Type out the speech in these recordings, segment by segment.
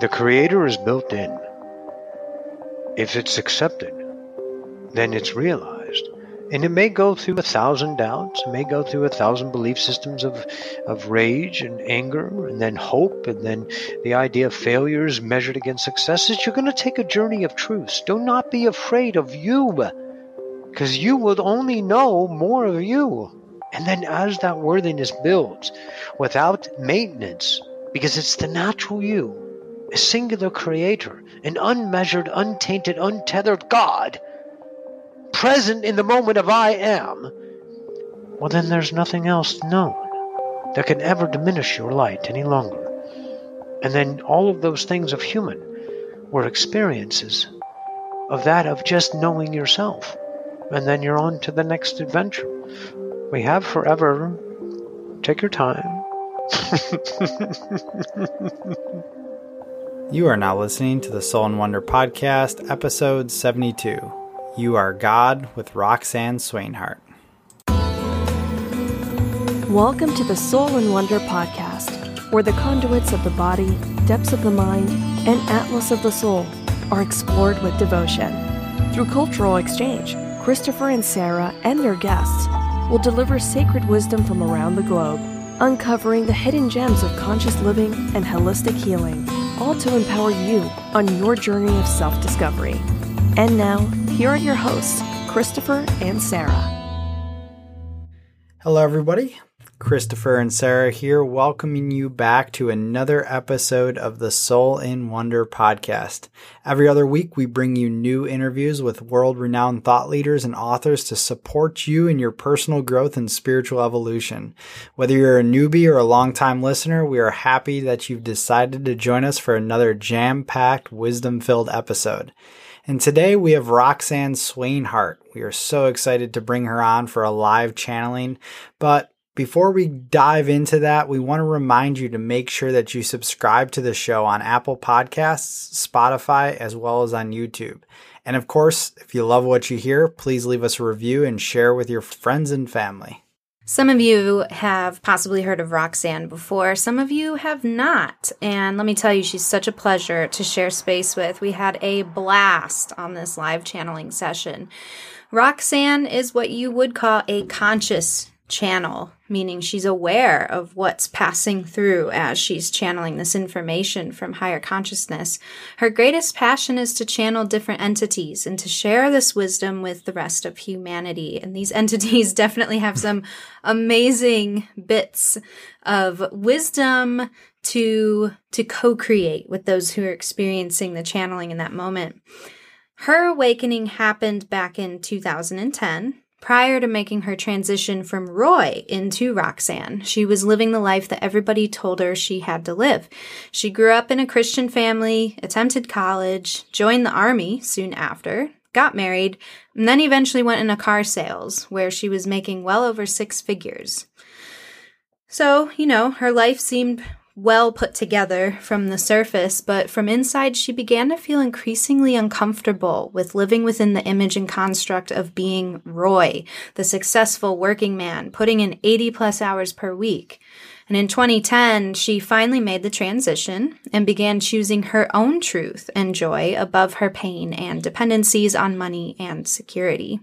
The Creator is built in. If it's accepted, then it's realized. And it may go through a thousand doubts, may go through a thousand belief systems of, of rage and anger, and then hope, and then the idea of failures measured against successes. You're going to take a journey of truths. Do not be afraid of you, because you will only know more of you. And then as that worthiness builds, without maintenance, because it's the natural you, a singular creator, an unmeasured, untainted, untethered God present in the moment of I am, well, then there's nothing else known that can ever diminish your light any longer. And then all of those things of human were experiences of that of just knowing yourself. And then you're on to the next adventure. We have forever. Take your time. you are now listening to the Soul in Wonder Podcast, episode 72. You Are God with Roxanne Swainhart. Welcome to the Soul in Wonder podcast, where the conduits of the body, depths of the mind, and atlas of the soul are explored with devotion. Through cultural exchange, Christopher and Sara and their guests will deliver sacred wisdom from around the globe, uncovering the hidden gems of conscious living and holistic healing, all to empower you on your journey of self discovery. And now, here are your hosts, Christopher and Sara. Hello, everybody. Christopher and Sara here, welcoming you back to another episode of the Soul in Wonder podcast. Every other week, we bring you new interviews with world renowned thought leaders and authors to support you in your personal growth and spiritual evolution. Whether you're a newbie or a longtime listener, we are happy that you've decided to join us for another jam packed, wisdom filled episode. And today we have Roxanne Swainhart. We are so excited to bring her on for a live channeling. But before we dive into that, we want to remind you to make sure that you subscribe to the show on Apple Podcasts, Spotify, as well as on YouTube. And of course, if you love what you hear, please leave us a review and share with your friends and family. Some of you have possibly heard of Roxanne before, some of you have not. And let me tell you, she's such a pleasure to share space with. We had a blast on this live channeling session. Roxanne is what you would call a conscious channel, meaning she's aware of what's passing through as she's channeling this information from higher consciousness. Her greatest passion is to channel different entities and to share this wisdom with the rest of humanity. And these entities definitely have some amazing bits of wisdom to to co-create with those who are experiencing the channeling in that moment. Her awakening happened back in 2010 Prior to making her transition from Roy into Roxanne, she was living the life that everybody told her she had to live. She grew up in a Christian family, attempted college, joined the army soon after, got married, and then eventually went into car sales, where she was making well over six figures. So, you know, her life seemed well put together from the surface, but from inside, she began to feel increasingly uncomfortable with living within the image and construct of being Roy, the successful working man, putting in 80 plus hours per week. And in 2010, she finally made the transition and began choosing her own truth and joy above her pain and dependencies on money and security.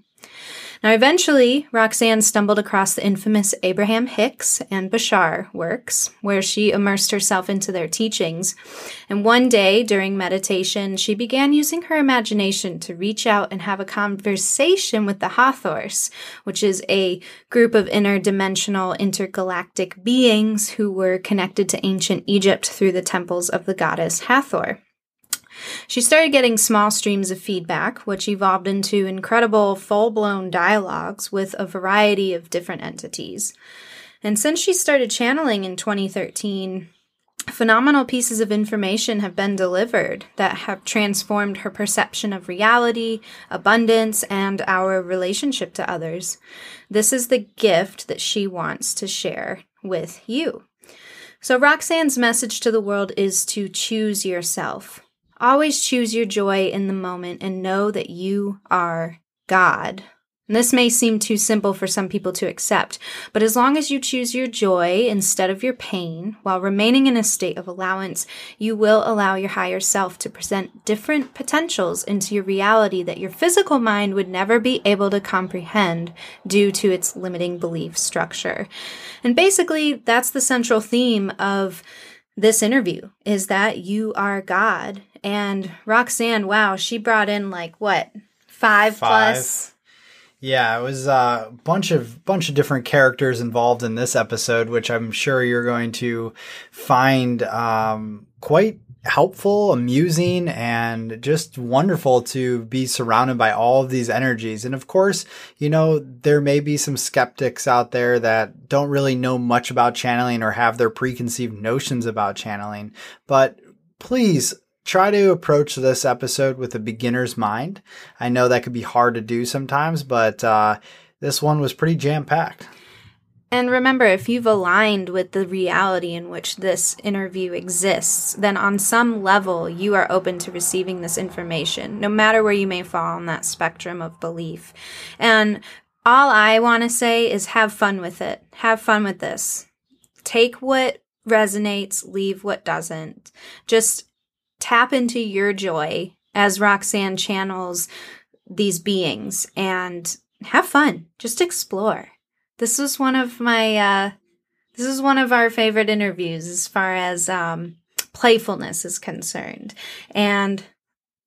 Now, eventually, Roxanne stumbled across the infamous Abraham Hicks and Bashar works, where she immersed herself into their teachings. And one day, during meditation, she began using her imagination to reach out and have a conversation with the Hathors, which is a group of interdimensional intergalactic beings who were connected to ancient Egypt through the temples of the goddess Hathor. She started getting small streams of feedback, which evolved into incredible full blown dialogues with a variety of different entities. And since she started channeling in 2013, phenomenal pieces of information have been delivered that have transformed her perception of reality, abundance, and our relationship to others. This is the gift that she wants to share with you. So, Roxanne's message to the world is to choose yourself. Always choose your joy in the moment and know that you are God. And this may seem too simple for some people to accept, but as long as you choose your joy instead of your pain, while remaining in a state of allowance, you will allow your higher self to present different potentials into your reality that your physical mind would never be able to comprehend due to its limiting belief structure. And basically, that's the central theme of this interview is that you are God. And Roxanne, wow, she brought in like what? Five, Five. plus Yeah, it was a bunch of bunch of different characters involved in this episode, which I'm sure you're going to find um, quite helpful, amusing, and just wonderful to be surrounded by all of these energies. And of course, you know, there may be some skeptics out there that don't really know much about channeling or have their preconceived notions about channeling, but please try to approach this episode with a beginner's mind. I know that could be hard to do sometimes, but uh, this one was pretty jam packed. And remember, if you've aligned with the reality in which this interview exists, then on some level you are open to receiving this information, no matter where you may fall on that spectrum of belief. And all I want to say is have fun with it. Have fun with this. Take what resonates, leave what doesn't. Just tap into your joy as Roxanne channels these beings and have fun. Just explore. This was one of my uh this is one of our favorite interviews as far as um playfulness is concerned. And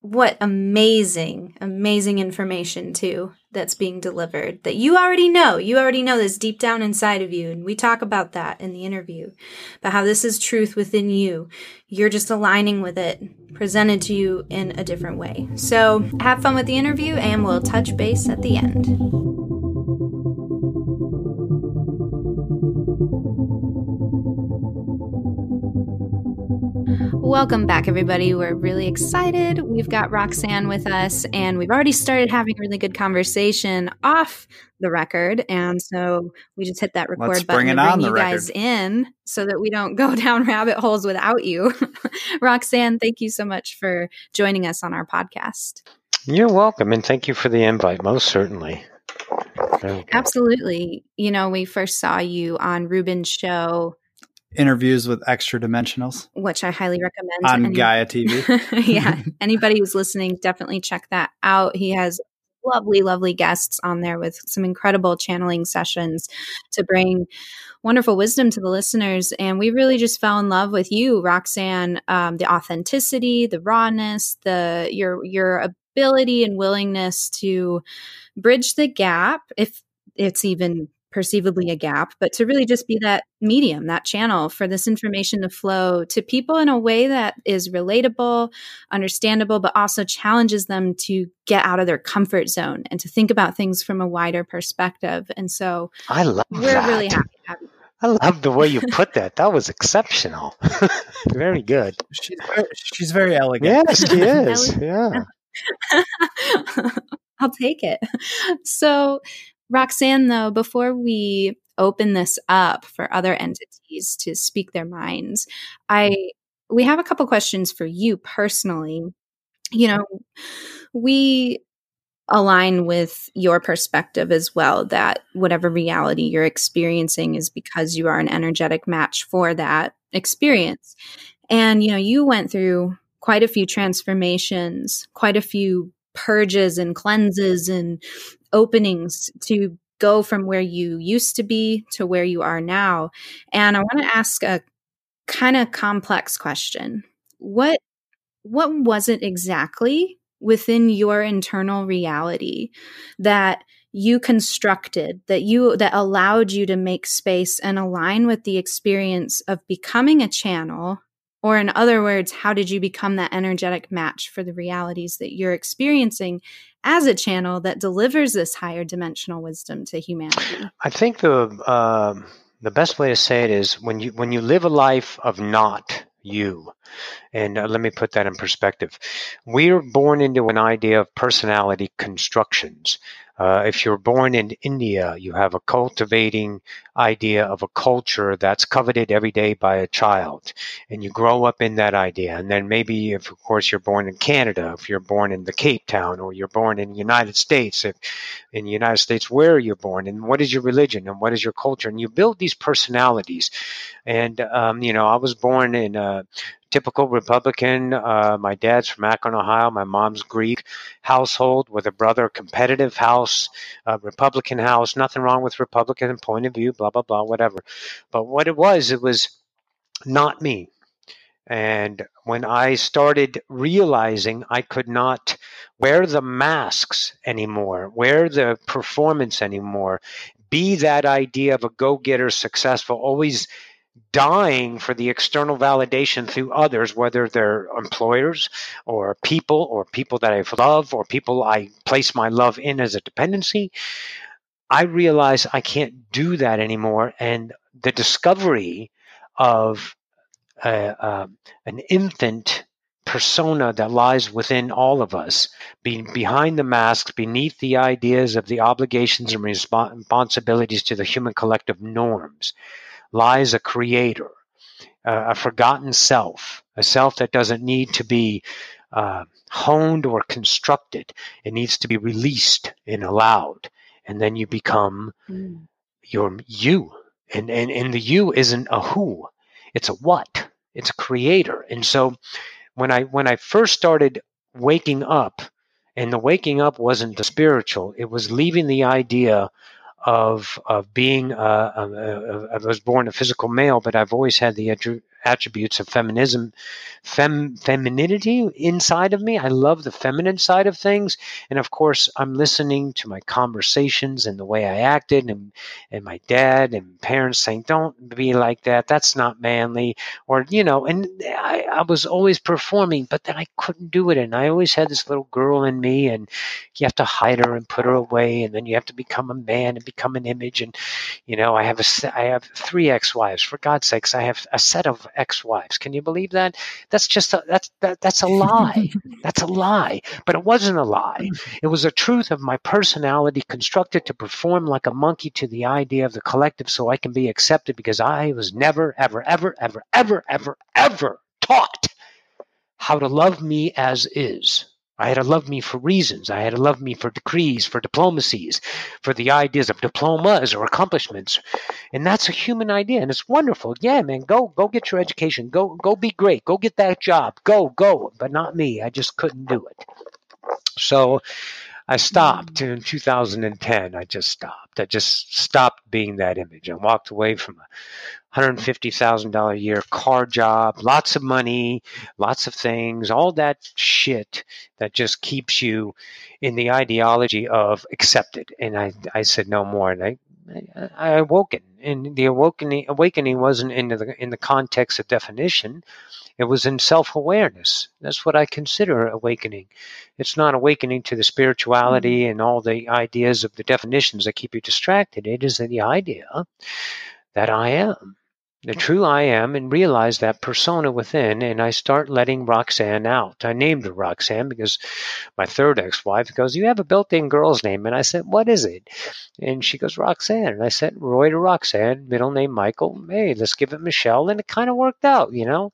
what amazing, amazing information too that's being delivered that you already know. You already know this deep down inside of you. And we talk about that in the interview, about how this is truth within you. You're just aligning with it, presented to you in a different way. So have fun with the interview and we'll touch base at the end. Welcome back, everybody. We're really excited. We've got Roxanne with us, and we've already started having a really good conversation off the record. And so we just hit that record Let's button bring to bring on the you guys in so that we don't go down rabbit holes without you. Roxanne, thank you so much for joining us on our podcast. You're welcome, and thank you for the invite. Most certainly. Absolutely. You know, we first saw you on Ruben's show, Interviews with extra dimensionals which I highly recommend. on any- Gaia TV. yeah. Anybody who's listening, definitely check that out. He has lovely, lovely guests on there with some incredible channeling sessions to bring wonderful wisdom to the listeners. And we really just fell in love with you, Roxanne. Um, the authenticity, the rawness, the your your ability and willingness to bridge the gap, if it's even perceivably a gap, but to really just be that medium, that channel for this information to flow to people in a way that is relatable, understandable, but also challenges them to get out of their comfort zone and to think about things from a wider perspective. And so I love we're that. really happy to have you. I love the way you put that. That was exceptional. Very good. she's, very, she's very elegant. Yes, she is. Yeah. I'll take it. So, Roxanne, though, before we open this up for other mm-hmm. entities to speak their minds, I mm-hmm. we have a couple questions for you personally. You know, we align with your perspective as well that whatever reality you're experiencing is because you are an energetic match for that experience. And you know, you went through quite a few transformations, quite a few purges and cleanses and openings to go from where you used to be to where you are now. And I want to ask a kind of complex question. What what was it exactly within your internal reality that you constructed that you that allowed you to make space and align with the experience of becoming a channel or in other words how did you become that energetic match for the realities that you're experiencing as a channel that delivers this higher dimensional wisdom to humanity I think the um the best way to say it is when you when you live a life of not you, and uh, let me put that in perspective. We are born into an idea of personality constructions. Uh, if you're born in India, you have a cultivating idea of a culture that's coveted every day by a child, and you grow up in that idea. And then maybe, if of course you're born in Canada, if you're born in the Cape Town, or you're born in the United States, if in the United States, where you're born, and what is your religion, and what is your culture, and you build these personalities. And um, you know, I was born in a typical Republican. Uh, my dad's from Akron, Ohio. My mom's Greek household with a brother, competitive house, uh, Republican house. Nothing wrong with Republican point of view, blah, blah, blah, whatever. But what it was, it was not me. And when I started realizing I could not wear the masks anymore, wear the performance anymore, be that idea of a go getter, successful, always dying for the external validation through others, whether they're employers or people or people that I love or people I place my love in as a dependency, I realize I can't do that anymore. And the discovery of uh, an infant persona that lies within all of us, being behind the masks, beneath the ideas of the obligations and responsibilities to the human collective norms lies a creator, uh, a forgotten self, a self that doesn't need to be uh, honed or constructed. It needs to be released and allowed. And then you become mm. your you. And, and, and the you isn't a who, it's a what. It's a creator. And so when I when I first started waking up, and the waking up wasn't the spiritual, it was leaving the idea of of being. Uh, uh, uh, I was born a physical male, but I've always had the attributes of feminism, fem, femininity inside of me. I love the feminine side of things, and of course, I'm listening to my conversations and the way I acted, and and my dad and parents saying, "Don't be like that. That's not manly," or you know. And I, I was always performing, but then I couldn't do it, and I always had this little girl in me, and you have to hide her and put her away, and then you have to become a man and become an image, and you know, I have a I have three ex-wives. For God's sakes, I have a set of ex-wives. Can you believe that? That's just a, that's that, that's a lie. that's a lie. But it wasn't a lie. It was a truth of my personality constructed to perform like a monkey to the idea of the collective, so I can be accepted because I was never, ever, ever, ever, ever, ever, ever taught how to love me as is. I had to love me for reasons. I had to love me for decrees, for diplomacies, for the ideas of diplomas or accomplishments. And that's a human idea and it's wonderful. Yeah, man, go go get your education. Go go be great. Go get that job. Go, go. But not me. I just couldn't do it. So I stopped mm. in 2010. I just stopped. I just stopped being that image. I walked away from a $150,000 a year car job, lots of money, lots of things, all that shit that just keeps you in the ideology of accepted. And I, I said no more. And I, I, I awoken. And the awakening, awakening wasn't in the, in the context of definition. It was in self awareness. That's what I consider awakening. It's not awakening to the spirituality mm-hmm. and all the ideas of the definitions that keep you distracted. It is the idea that I am the true I am and realize that persona within, and I start letting Roxanne out. I named her Roxanne because my third ex wife goes, You have a built in girl's name. And I said, What is it? And she goes, Roxanne. And I said, Roy to Roxanne, middle name Michael. Hey, let's give it Michelle. And it kind of worked out, you know?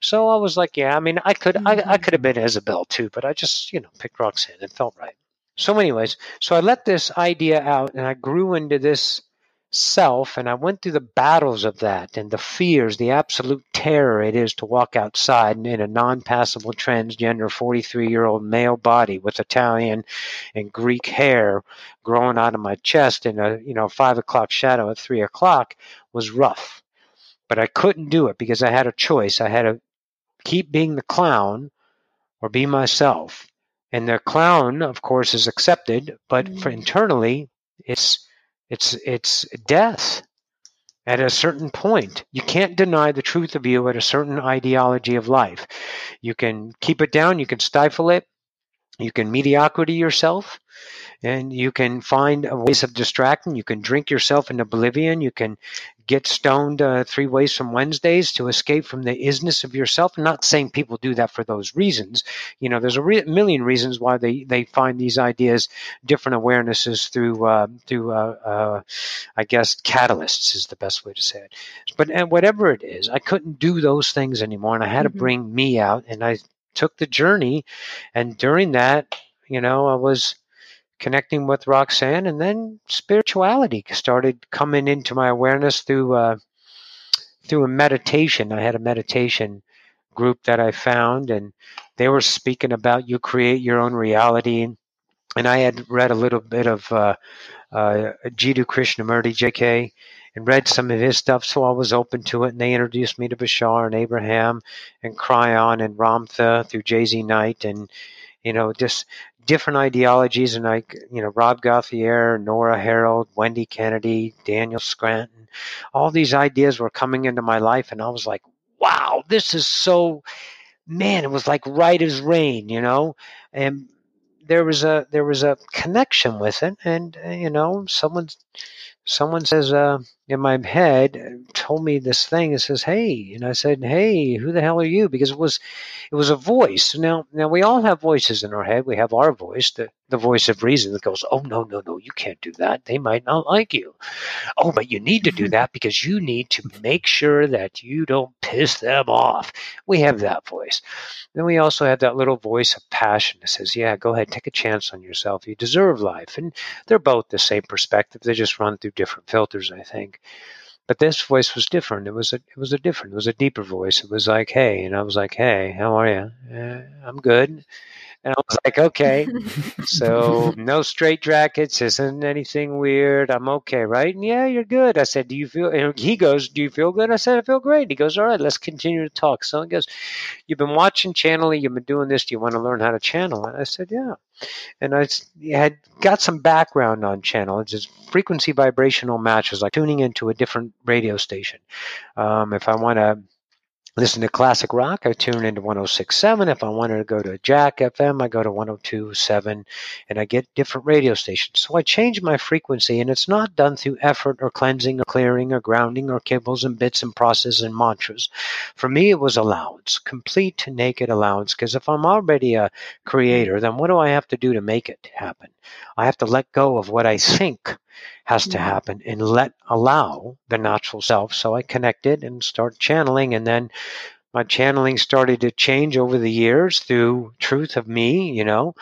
So I was like, Yeah, I mean, I could, I, I could have been Isabel too, but I just, you know, picked Roxanne. It felt right. So, anyways, so I let this idea out and I grew into this self and I went through the battles of that and the fears, the absolute terror it is to walk outside in a non-passable transgender 43-year-old male body with Italian and Greek hair growing out of my chest in a you know five o'clock shadow at three o'clock was rough. But I couldn't do it because I had a choice. I had to keep being the clown or be myself. And the clown, of course, is accepted, but for mm. internally, it's it's it's death. At a certain point, you can't deny the truth of you at a certain ideology of life. You can keep it down, you can stifle it, you can mediocrity yourself, and you can find ways of distracting. You can drink yourself into oblivion. You can get stoned uh, three ways from Wednesdays to escape from the isness of yourself. I'm not saying people do that for those reasons. You know, there's a re- million reasons why they, they find these ideas, different awarenesses through uh, through uh, uh I guess catalysts is the best way to say it. But and whatever it is, I couldn't do those things anymore, and I had mm-hmm. to bring me out, and I took the journey, and during that, you know, I was connecting with Roxanne, and then spirituality started coming into my awareness through uh, through a meditation. I had a meditation group that I found, and they were speaking about you create your own reality. And I had read a little bit of uh, uh, Jiddu Krishnamurti, J.K., and read some of his stuff, so I was open to it. And they introduced me to Bashar and Abraham and Kryon and Ramtha through JZ Knight and you know just different ideologies, and like you know Rob Gauthier, Nora Harold, Wendy Kennedy, Daniel Scranton, all these ideas were coming into my life, and I was like, wow, this is so. Man, it was like right as rain, you know, and there was a there was a connection with it, and uh, you know, someone someone says uh, in my head uh, told me this thing. It says, "Hey," and I said, "Hey, who the hell are you?" Because it was it was a voice. Now, now we all have voices in our head. We have our voice, the the voice of reason that goes, "Oh no, no, no, you can't do that. They might not like you." Oh, but you need to do that because you need to make sure that you don't piss them off. We have that voice. Then we also have that little voice of passion that says, "Yeah, go ahead, take a chance on yourself. You deserve life." And they're both the same perspective. They just run through different filters, I think. But this voice was different. It was a it was a different. It was a deeper voice. It was like, "Hey," and I was like, "Hey, how are you? Uh, I'm good." And I was like, okay. so no straight jackets isn't anything weird. I'm okay, right? And yeah, you're good. I said, do you feel, and he goes, do you feel good? I said, I feel great. He goes, all right, let's continue to talk. So he goes, you've been watching channeling. You've been doing this. Do you want to learn how to channel? And I said, yeah. And I had got some background on channel. It's just frequency vibrational matches, like tuning into a different radio station. Um, if I want to listen to classic rock, I tune into 1067. If I wanted to go to Jack FM, I go to 1027 and I get different radio stations. So I change my frequency and it's not done through effort or cleansing or clearing or grounding or kibbles and bits and processes and mantras. For me, it was allowance, complete naked allowance. Because if I'm already a creator, then what do I have to do to make it happen? I have to let go of what I think has to mm-hmm. happen and let allow the natural self. So I connected and start channeling, and then my channeling started to change over the years through truth of me. You know,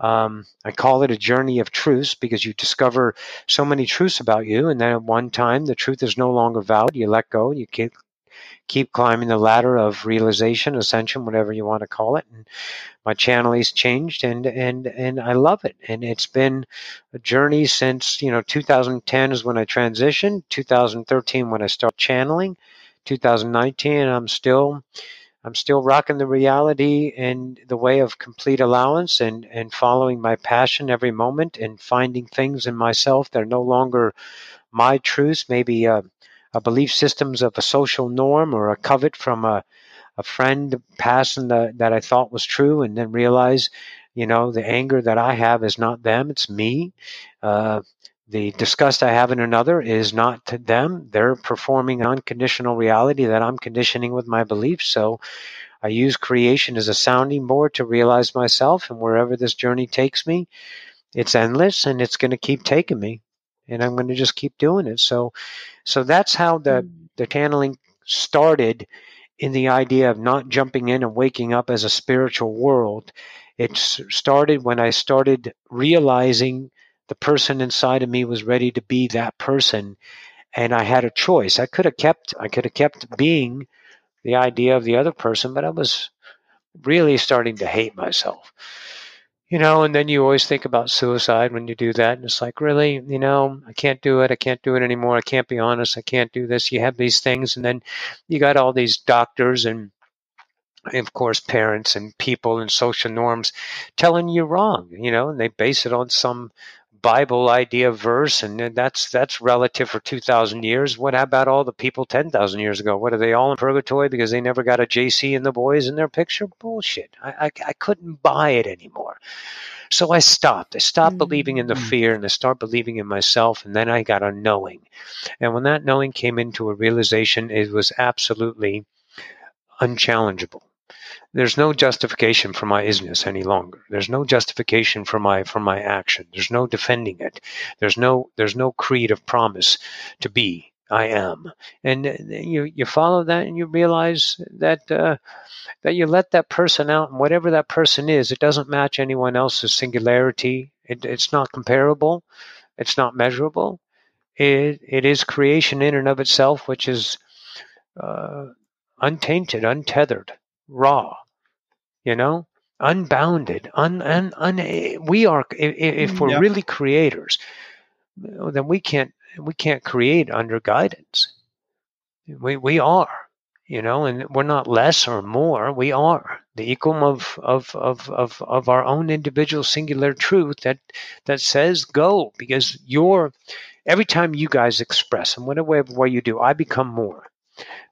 um, I call it a journey of truths because you discover so many truths about you, and then at one time the truth is no longer valid. You let go. You keep climbing the ladder of realization, ascension, whatever you want to call it. And my channeling's changed, and and and I love it. And it's been a journey since you know 2010 is when I transitioned, 2013 when I started channeling, 2019 I'm still. I'm still rocking the reality and the way of complete allowance and, and following my passion every moment and finding things in myself that are no longer my truths, maybe uh, a belief systems of a social norm or a covet from a, a friend passing the, that I thought was true and then realize, you know, the anger that I have is not them, it's me. Uh, the disgust I have in another is not to them. They're performing an unconditional reality that I'm conditioning with my beliefs. So I use creation as a sounding board to realize myself, and wherever this journey takes me, it's endless and it's going to keep taking me and I'm going to just keep doing it. So, so that's how the mm. the channeling started in the idea of not jumping in and waking up as a spiritual world. It started when I started realizing the person inside of me was ready to be that person, and I had a choice. I could have kept I could have kept being the idea of the other person, but I was really starting to hate myself you know, and then you always think about suicide when you do that. And it's like, really, you know, I can't do it. I can't do it anymore. I can't be honest. I can't do this. You have these things. And then you got all these doctors and, of course, parents and people and social norms telling you wrong, you know, and they base it on some Bible idea verse, and that's that's relative for two thousand years. What about all the people ten thousand years ago? What are they all in purgatory because they never got a JC and the boys in their picture? Bullshit. I, I, I couldn't buy it anymore. So I stopped. I stopped believing in the Mm. fear and I started believing in myself. And then I got a knowing. And when that knowing came into a realization, it was absolutely unchallengeable. There's no justification for my isness any longer. There's no justification for my for my action. There's no defending it. There's no there's no creed of promise to be. I am, and uh, you you follow that, and you realize that uh, that you let that person out, and whatever that person is, it doesn't match anyone else's singularity. It, it's not comparable. It's not measurable. It it is creation in and of itself, which is uh, untainted, untethered, raw. You know, unbounded. Un, un, un, eh, we are. If, if we're Yep. really creators, then we can't we can't create under guidance. We we are. You know, and we're not less or more. We are the equum of of of of, of our own individual singular truth that that says go because you're every time you guys express and whatever way you do, I become more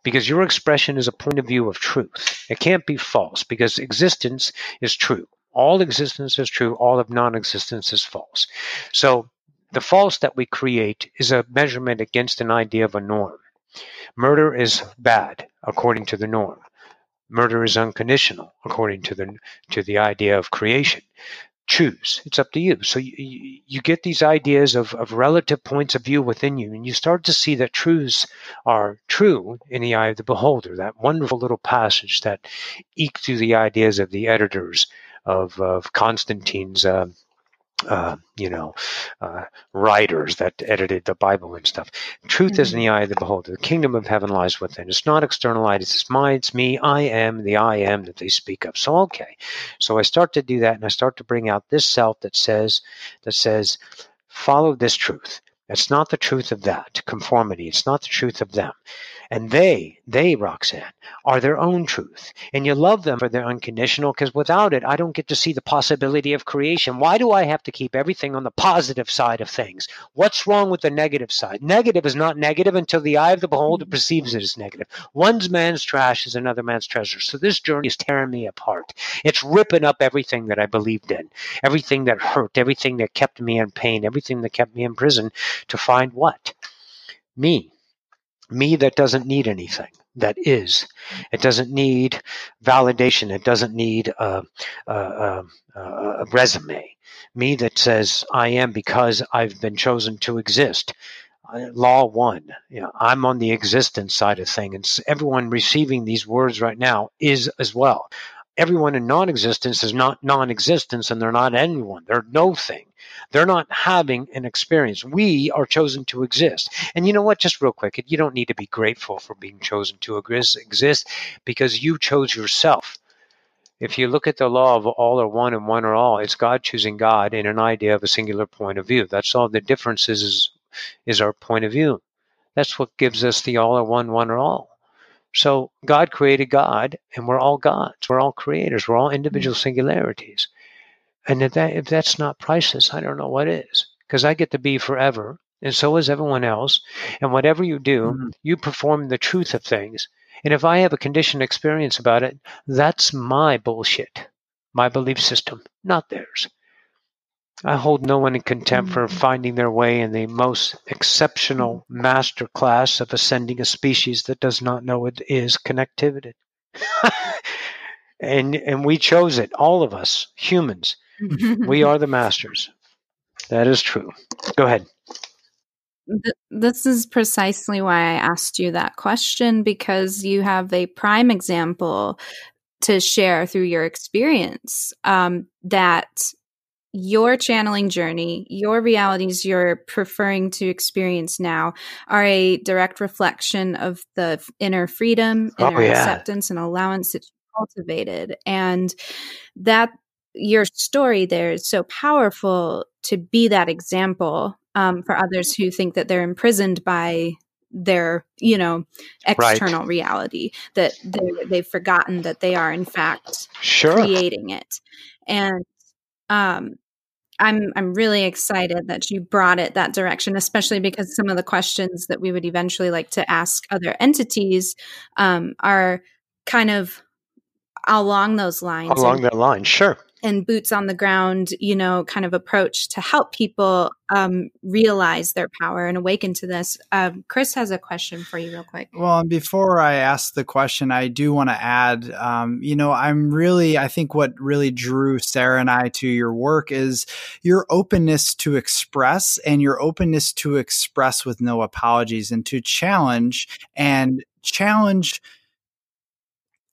because your expression is a point of view of truth. It can't be false because existence is true. All existence is true. All of non-existence is false. So the false that we create is a measurement against an idea of a norm. Murder is bad according to the norm. Murder is unconditional according to the to the idea of creation. Choose. It's up to you. So you, you, get these ideas of, of relative points of view within you, and you start to see that truths are true in the eye of the beholder. That wonderful little passage that eke through the ideas of the editors of, of Constantine's uh, uh, you know, uh, writers that edited the Bible and stuff. Truth is in the eye of the beholder. The kingdom of heaven lies within. It's not externalized. It's mine. It's me. I am the I am that they speak of. So okay. So I start to do that, and I start to bring out this self that says that says, follow this truth. It's not the truth of that conformity. It's not the truth of them. And they, they, Roxanne, are their own truth. And you love them for their unconditional because without it, I don't get to see the possibility of creation. Why do I have to keep everything on the positive side of things? What's wrong with the negative side? Negative is not negative until the eye of the beholder mm-hmm. perceives it as negative. One's man's trash is another man's treasure. So this journey is tearing me apart. It's ripping up everything that I believed in, everything that hurt, everything that kept me in pain, everything that kept me in prison to find what? Me me that doesn't need anything that is. It doesn't need validation. It doesn't need a, a, a, a, resume. Me that says i am because i've been chosen to exist. Uh, law one you know, i'm on the existence side of things and everyone receiving these words right now is as well. Everyone in non-existence is not non-existence and they're not anyone. They're no thing they're not having an experience. We are chosen to exist. And you know what? Just real quick, you don't need to be grateful for being chosen to exist because you chose yourself. If you look at the law of all or one and one or all, it's God choosing God in an idea of a singular point of view. That's all the difference is, is, is our point of view. That's what gives us the all or one, one are all. So God created God, and we're all gods. We're all creators. We're all individual mm-hmm. singularities. And if, that, if that's not priceless, I don't know what is. Because I get to be forever, and so is everyone else. And whatever you do, mm-hmm. you perform the truth of things. And if I have a conditioned experience about it, that's my bullshit, my belief system, not theirs. I hold no one in contempt mm-hmm. for finding their way in the most exceptional master class of ascending a species that does not know it is connectivity. and and we chose it, all of us, humans. We are the masters. That is true. Go ahead. This is precisely why I asked you that question because you have a prime example to share through your experience um, that your channeling journey, your realities you're preferring to experience now are a direct reflection of the inner freedom, inner oh, yeah. acceptance, and allowance that you cultivated. And that your story there is so powerful to be that example um, for others who think that they're imprisoned by their you know external right. reality that they've forgotten that they are in fact sure. creating it and um I'm I'm really excited that you brought it that direction, especially because some of the questions that we would eventually like to ask other entities um, are kind of along those lines. Along that line, sure. And boots on the ground, you know, kind of approach to help people um, realize their power and awaken to this. Um, Chris has a question for you, real quick. Well, before I ask the question, I do want to add, um, you know, I'm really, I think what really drew Sara and I to your work is your openness to express and your openness to express with no apologies and to challenge and challenge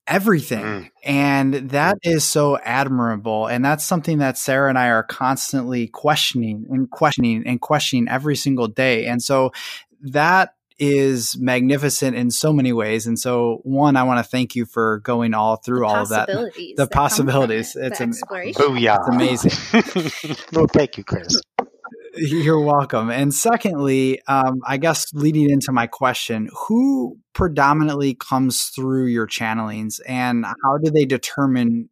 everything. Mm. And that mm. is so admirable. And that's something that Sara and I are constantly questioning and questioning and questioning every single day. And so that is magnificent in so many ways. And so, one, I want to thank you for going all through all of that. The that possibilities. It, it's, the am- yeah. it's amazing. well, thank you, Chris. You're welcome. And secondly, um, I guess leading into my question, who predominantly comes through your channelings and how do they determine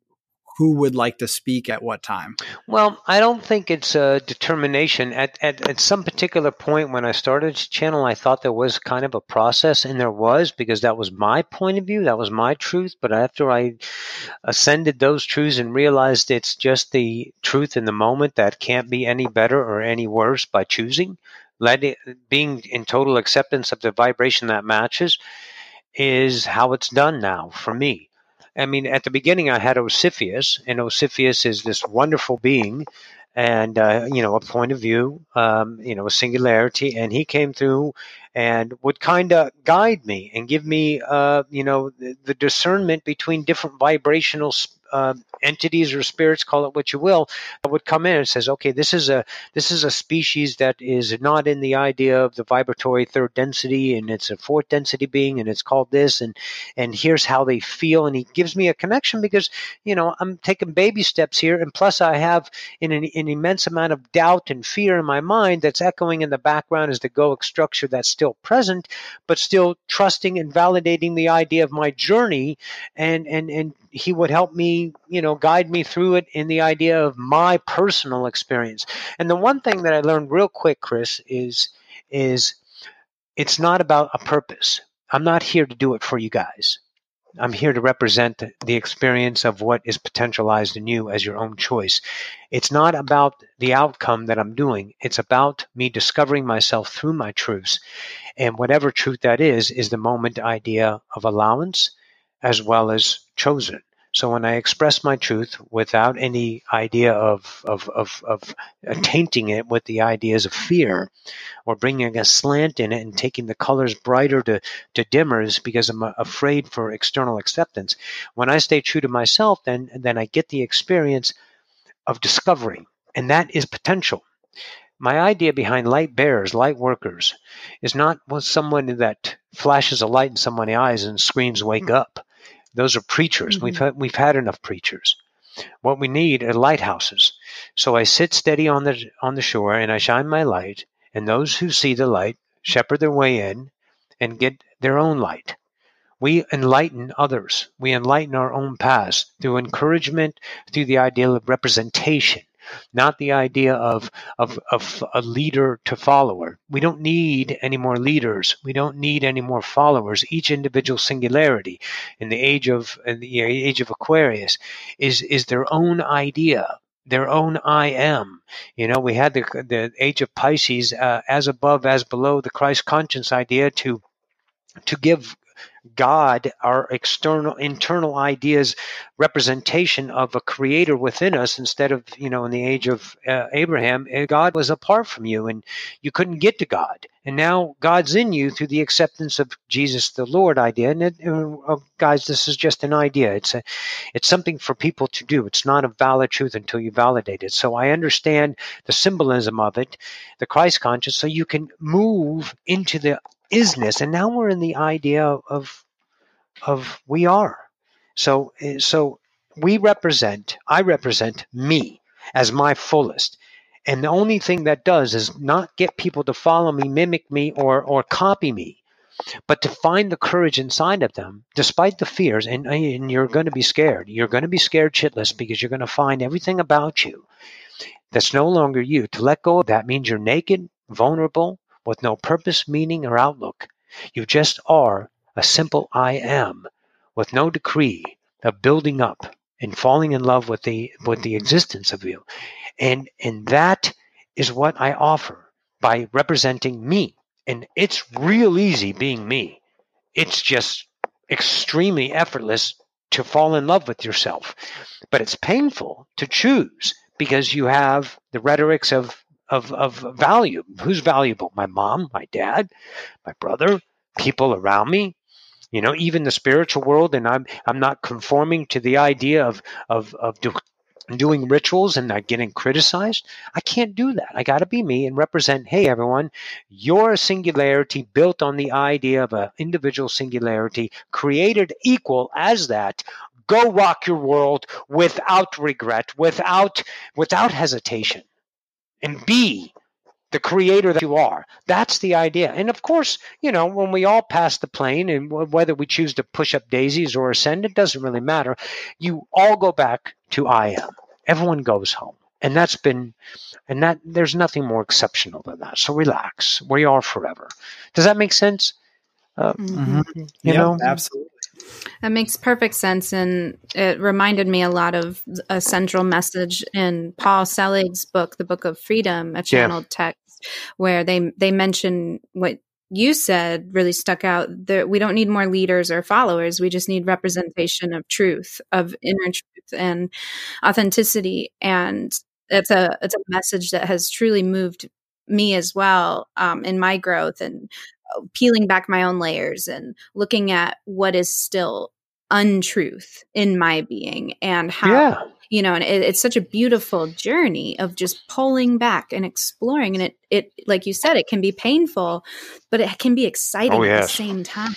who would like to speak at what time? Well, I don't think it's a determination. At, at, at some particular point when I started to channel, I thought there was kind of a process, and there was because that was my point of view, that was my truth. But after I ascended those truths and realized it's just the truth in the moment that can't be any better or any worse by choosing, letting, being in total acceptance of the vibration that matches is how it's done now for me. I mean, at the beginning, I had Osiphus, and Osiphus is this wonderful being, and uh, you know, a point of view, um, you know, a singularity, and he came through and would kind of guide me and give me, uh, you know, the, the, discernment between different vibrational uh, entities or spirits, call it what you will, would come in and says, okay, this is a this is a species that is not in the idea of the vibratory third density, and it's a fourth density being, and it's called this, and and here's how they feel, and he gives me a connection because you know I'm taking baby steps here, and plus I have an, an immense amount of doubt and fear in my mind that's echoing in the background as the egoic structure that's still present, but still trusting and validating the idea of my journey, and and and he would help me, you know, guide me through it in the idea of my personal experience. And the one thing that I learned real quick, Chris, is is it's not about a purpose. I'm not here to do it for you guys. I'm here to represent the experience of what is potentialized in you as your own choice. It's not about the outcome that I'm doing. It's about me discovering myself through my truths. And whatever truth that is, is the moment idea of allowance as well as chosen. So when I express my truth without any idea of, of, of, of tainting it with the ideas of fear or bringing a slant in it and taking the colors brighter to, to dimmers because I'm afraid for external acceptance, when I stay true to myself, then, then I get the experience of discovery. And that is potential. My idea behind light bearers, light workers, is not someone that flashes a light in someone's eyes and screams, wake hmm. up. Those are preachers. Mm-hmm. We've had, we've had enough preachers. What we need are lighthouses. So I sit steady on the on the shore and I shine my light, and those who see the light shepherd their way in and get their own light. We enlighten others. We enlighten our own paths through encouragement, through the ideal of representation not the idea of, of, of a leader to follower. We don't need any more leaders. We don't need any more followers. Each individual singularity in the age of in the age of Aquarius is is their own idea their own I am. You know, we had the the age of Pisces, uh, as above, as below, the Christ conscience idea to to give God, our external, internal ideas, representation of a creator within us instead of, you know, in the age of uh, Abraham, eh, God was apart from you and you couldn't get to God. And now God's in you through the acceptance of Jesus the Lord idea. And it, uh, guys, this is just an idea. It's a, it's something for people to do. It's not a valid truth until you validate it. So I understand the symbolism of it, the Christ conscious, so you can move into the isness, and now we're in the idea of of we are. So eh, so we represent. I represent me as my fullest. And the only thing that does is not get people to follow me, mimic me, or or copy me, but to find the courage inside of them, despite the fears. And, and you're going to be scared. You're going to be scared shitless because you're going to find everything about you that's no longer you. To let go of that means you're naked, vulnerable, with no purpose, meaning, or outlook. You just are a simple I am with no decree of building up and falling in love with the with the existence of you. And and that is what I offer by representing me. And it's real easy being me. It's just extremely effortless to fall in love with yourself. But it's painful to choose because you have the rhetorics of, of, of value. Who's valuable? My mom, my dad, my brother, people around me, you know, even the spiritual world. And I'm, I'm not conforming to the idea of, of, of do, doing rituals and not getting criticized. I can't do that. I got to be me and represent, hey, everyone, you're a singularity built on the idea of an individual singularity, created equal as that. Go rock your world without regret, without without hesitation, and be the creator that you are. That's the idea. And of course, you know, when we all pass the plane and whether we choose to push up daisies or ascend, it doesn't really matter. You all go back to I am. Everyone goes home. And that's been, and that there's nothing more exceptional than that. So relax. We are forever. Does that make sense? Uh, Mm-hmm. You Yep, know, absolutely. That makes perfect sense. And it reminded me a lot of a central message in Paul Selig's book, The Book of Freedom, a channeled text, where they they mention what you said really stuck out that we don't need more leaders or followers. We just need representation of truth, of inner truth and authenticity. And it's a it's a message that has truly moved me as well um, in my growth and uh, peeling back my own layers and looking at what is still untruth in my being and how yeah. you know and it, it's such a beautiful journey of just pulling back and exploring and it it like you said it can be painful but it can be exciting Oh, at the same time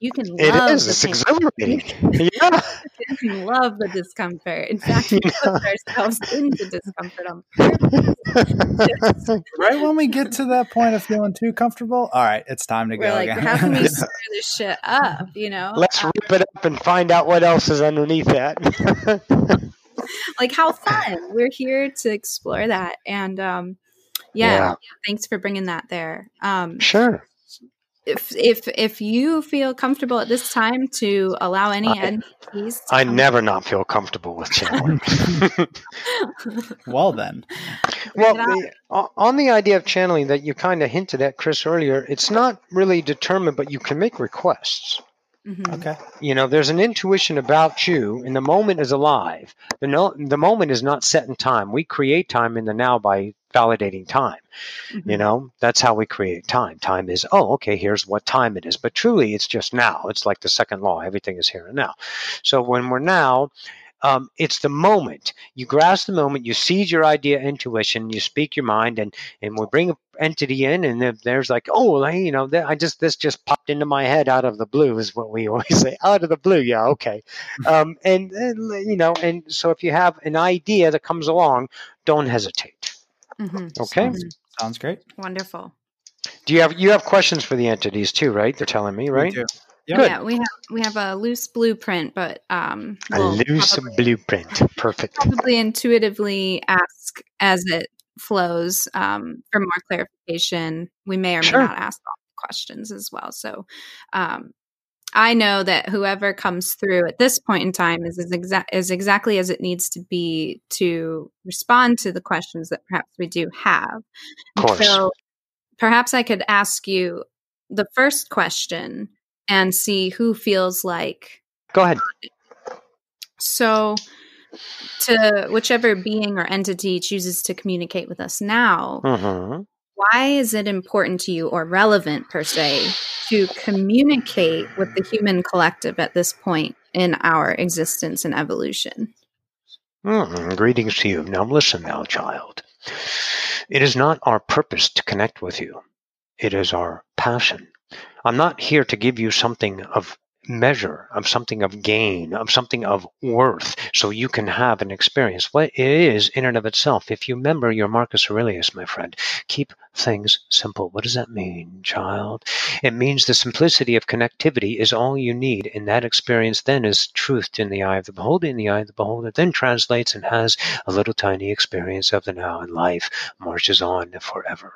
you can It love is. the It's pain. exhilarating. yeah. You can love the discomfort in fact we put ourselves into discomfort on purpose Right when we get to that point of feeling too comfortable, all right, it's time to we're go like again. how can we stir this shit up you know Let's Um, rip it up and find out what else is underneath that. like how fun we're here to explore that and um yeah, Yeah. thanks for bringing that there um sure. If if if you feel comfortable at this time to allow any I- entities to I never not feel comfortable with channeling. well, then, well, the, on the idea of channeling that you kind of hinted at, Chris, earlier, it's not really determined, but you can make requests. Mhm. okay. You know, there's an intuition about you, and the moment is alive. The, no, the moment is not set in time. We create time in the now by validating time. You Mhm. know, that's how we create time. Time is, oh, okay, here's what time it is. But truly, it's just now. It's like the second law everything is here and now. So when we're now, um, it's the moment. You grasp the moment, you seize your idea, intuition, you speak your mind, and, and we bring an entity in, and then there's like, oh, well, hey, you know, I just, this just popped into my head out of the blue, is what we always say. Out of the blue, yeah, okay. um, and, and, you know, and so if you have an idea that comes along, don't hesitate. Mhm. Okay. Sounds, sounds great. wonderful Do you have you have questions for the entities too, right? They're telling me, right? Me yeah we have we have a loose blueprint but um A we'll loose probably, blueprint. Perfect. probably intuitively ask as it flows um for more clarification we may or may Sure. not ask all the questions as well so um I know that whoever comes through at this point in time is is, exa- is exactly as it needs to be to respond to the questions that perhaps we do have. Of course. So perhaps I could ask you the first question and see who feels like Go ahead. so to whichever being or entity chooses to communicate with us now hmm why is it important to you or relevant per se to communicate with the human collective at this point in our existence and evolution Mm, greetings to you. Now listen, now, child. It is not our purpose to connect with you. It is our passion. I'm not here to give you something of measure, of something of gain, of something of worth, so you can have an experience. What it is in and of itself. If you remember your Marcus Aurelius, my friend, keep things simple. What does that mean, child? It means the simplicity of connectivity is all you need, and that experience then is truth in the eye of the beholder. In the eye of the beholder, then translates and has a little tiny experience of the now, and life marches on forever.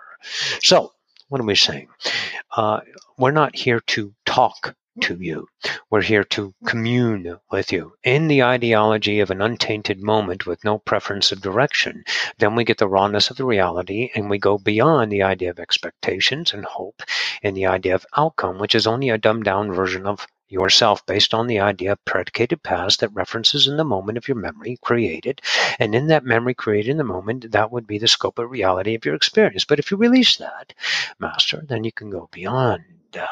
So, what are we saying? Uh, we're not here to talk to you. We're here to commune with you in the ideology of an untainted moment with no preference of direction. Then we get the rawness of the reality and we go beyond the idea of expectations and hope and the idea of outcome, which is only a dumbed down version of yourself based on the idea of predicated past that references in the moment of your memory created. And in that memory created in the moment, that would be the scope of reality of your experience. But if you release that, Master, then you can go beyond. Uh,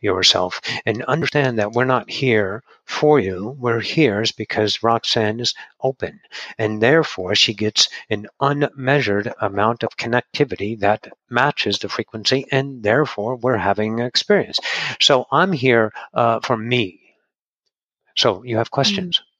yourself and understand that we're not here for you. We're here is because Roxanne is open and therefore she gets an unmeasured amount of connectivity that matches the frequency and therefore we're having an experience. So I'm here uh, for me. So you have questions. Mm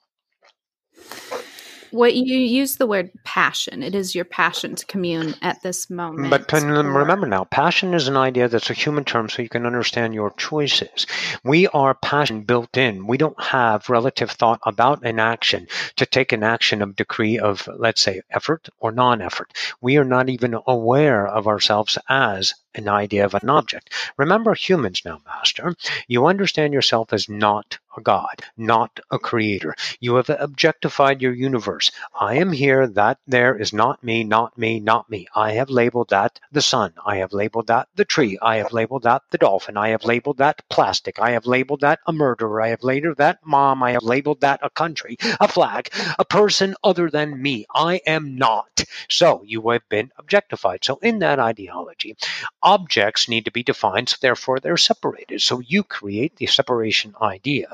what you use the word passion. It is your passion to commune at this mm, moment. But remember now, passion is an idea that's a human term so you can understand your choices. We are passion built in. We don't have relative thought about an action to take an action of degree of, let's say, effort or non effort. We are not even aware of ourselves as an idea of an object. Remember humans now, Master. You understand yourself as not a God, not a creator. You have objectified your universe. I am here, that there is not me, not me, not me. I have labeled that the sun. I have labeled that the tree. I have labeled that the dolphin. I have labeled that plastic. I have labeled that a murderer. I have labeled that mom. I have labeled that a country, a flag, a person other than me. I am not. So you have been objectified. So in that ideology, objects need to be defined, so therefore they're separated. So you create the separation idea,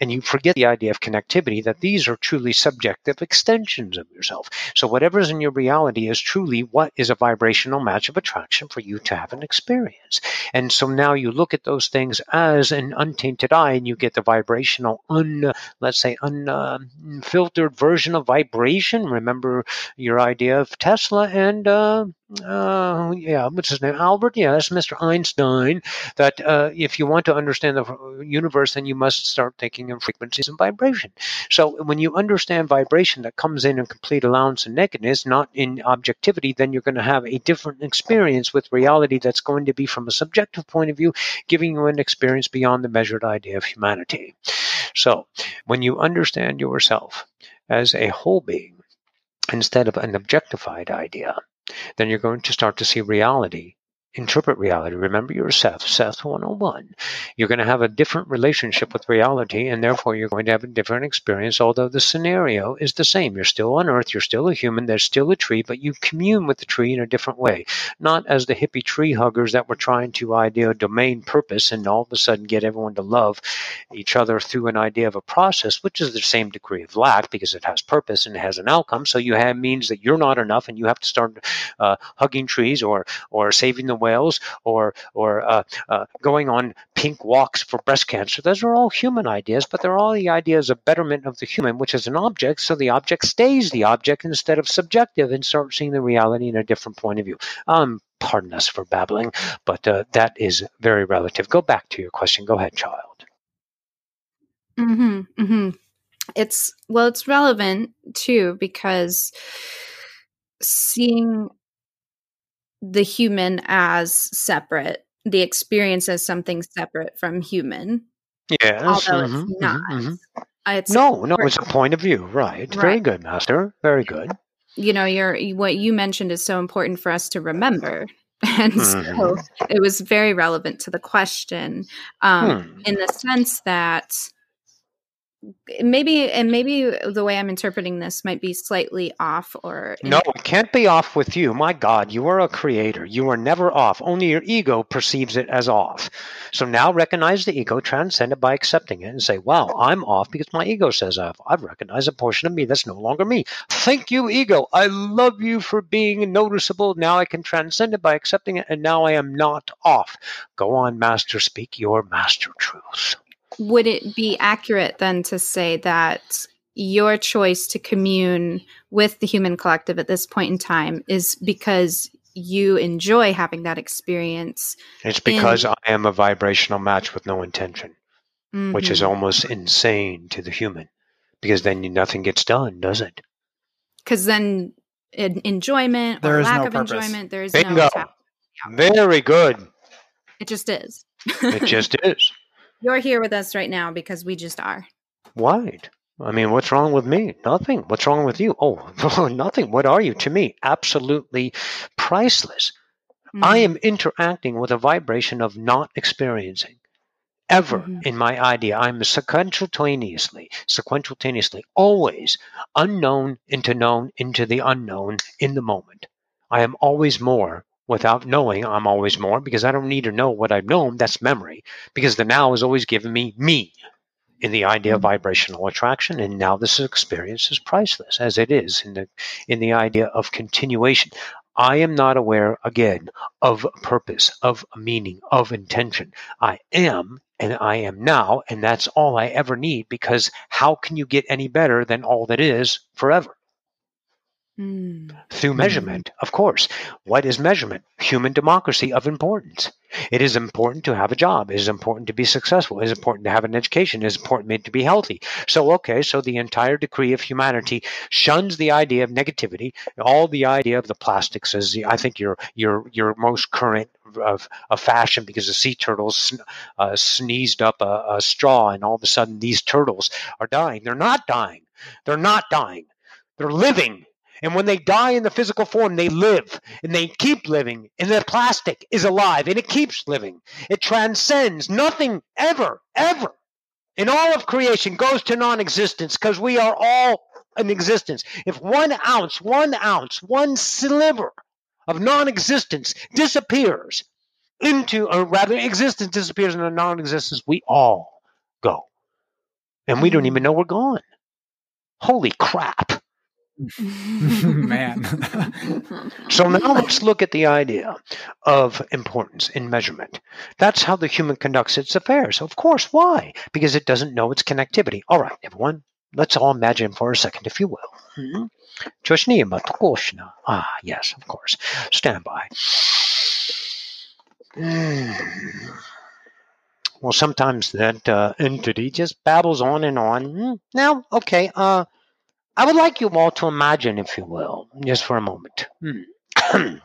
and you forget the idea of connectivity that these are truly subjective extensions of yourself. So whatever is in your reality is truly what is a vibrational match of attraction for you to have an experience. And so now you look at those things as an untainted eye, and you get the vibrational, un, let's say, unfiltered uh, version of vibration. Remember your idea of Tesla and uh, uh, yeah, what's his name? Albert? Yeah, that's Mr. Einstein. That uh, if you want to understand the universe, then you must start thinking in frequencies and vibration. So when you understand vibration that comes in in complete allowance and nakedness, not in objectivity, then you're going to have a different experience with reality that's going to be from a subjective point of view, giving you an experience beyond the measured idea of humanity. So when you understand yourself as a whole being, instead of an objectified idea, then you're going to start to see reality interpret reality. Remember your Seth, Seth 101. You're going to have a different relationship with reality, and therefore you're going to have a different experience, although the scenario is the same. You're still on Earth, you're still a human, there's still a tree, but you commune with the tree in a different way. Not as the hippie tree huggers that were trying to idea domain purpose and all of a sudden get everyone to love each other through an idea of a process, which is the same degree of lack because it has purpose and it has an outcome. So you have means that you're not enough and you have to start uh, hugging trees or or saving the whales or or uh, uh, going on pink walks for breast cancer. Those are all human ideas, but they're all the ideas of betterment of the human, which is an object. So the object stays the object instead of subjective, and start seeing the reality in a different point of view. Um, pardon us for babbling, but uh, that is very relative. Go back to your question. Go ahead, child. Hmm. Hmm. It's well, it's relevant too because seeing the human as separate, the experience as something separate from human. Yes. Although mm-hmm, it's not. Mm-hmm. It's no, no, it's a point of view, right? right? Very good, Master. Very good. You know, your what you mentioned is so important for us to remember. And mm-hmm. so it was very relevant to the question um, hmm. in the sense that maybe and maybe the way i'm interpreting this might be slightly off or no it can't be off with you. My god you are a creator. You are never off. Only your ego perceives it as off. So now recognize the ego transcend it by accepting it and say wow i'm off because my ego says i've, I've recognized a portion of me that's no longer me. Thank you ego. I love you for being noticeable. Now i can transcend it by accepting it and now i am not off. Go on master. Speak your master truths would it be accurate then to say that your choice to commune with the human collective at this point in time is because you enjoy having that experience? It's because in- I am a vibrational match with no intention, mm-hmm. which is mm-hmm. almost insane to the human because then nothing gets done, does it? Because then enjoyment there or lack no of purpose. enjoyment, there is Bingo. no. Very good. It just is. it just is. You're here with us right now because we just are. Right. I mean, what's wrong with me? Nothing. What's wrong with you? Oh, nothing. What are you to me? Absolutely priceless. Mm-hmm. I am interacting with a vibration of not experiencing ever mm-hmm. in my idea. I'm sequentialtaneously, sequentialtaneously, always unknown into known into the unknown in the moment. I am always more without knowing I'm always more because I don't need to know what I've known. That's memory because the now is always giving me me in the idea of mm-hmm. vibrational attraction and now this experience is priceless as it is in the in the idea of continuation I am not aware again of purpose, of meaning, of intention. I am and I am now, and that's all I ever need because how can you get any better than all that is forever? Mm. Through measurement, of course. What is measurement? Human democracy of importance. It is important to have a job. It is important to be successful. It is important to have an education. It is important to be healthy. So, okay, so the entire decree of humanity shuns the idea of negativity, all the idea of the plastics as I think your your your most current of, of fashion because the sea turtles uh, sneezed up a, a straw and all of a sudden these turtles are dying. They're not dying. They're not dying. They're living and when they die in the physical form, they live and they keep living. And the plastic is alive and it keeps living. It transcends. Nothing ever, ever in all of creation goes to non existence because we are all in existence. If one ounce, one ounce, one sliver of non existence disappears into, or rather, existence disappears into non existence, we all go. And we don't mm. even know we're gone. Holy crap. Man. so now let's look at the idea of importance in measurement. That's how the human conducts its affairs. Of course. Why? Because it doesn't know its connectivity. All right, everyone, let's all imagine for a second, if you will. Mm-hmm. Ah, yes, of course. Stand by. Well, sometimes that uh, entity just babbles on and on. Hmm, now, okay, uh, I would like you all to imagine, if you will, just for a moment, hmm.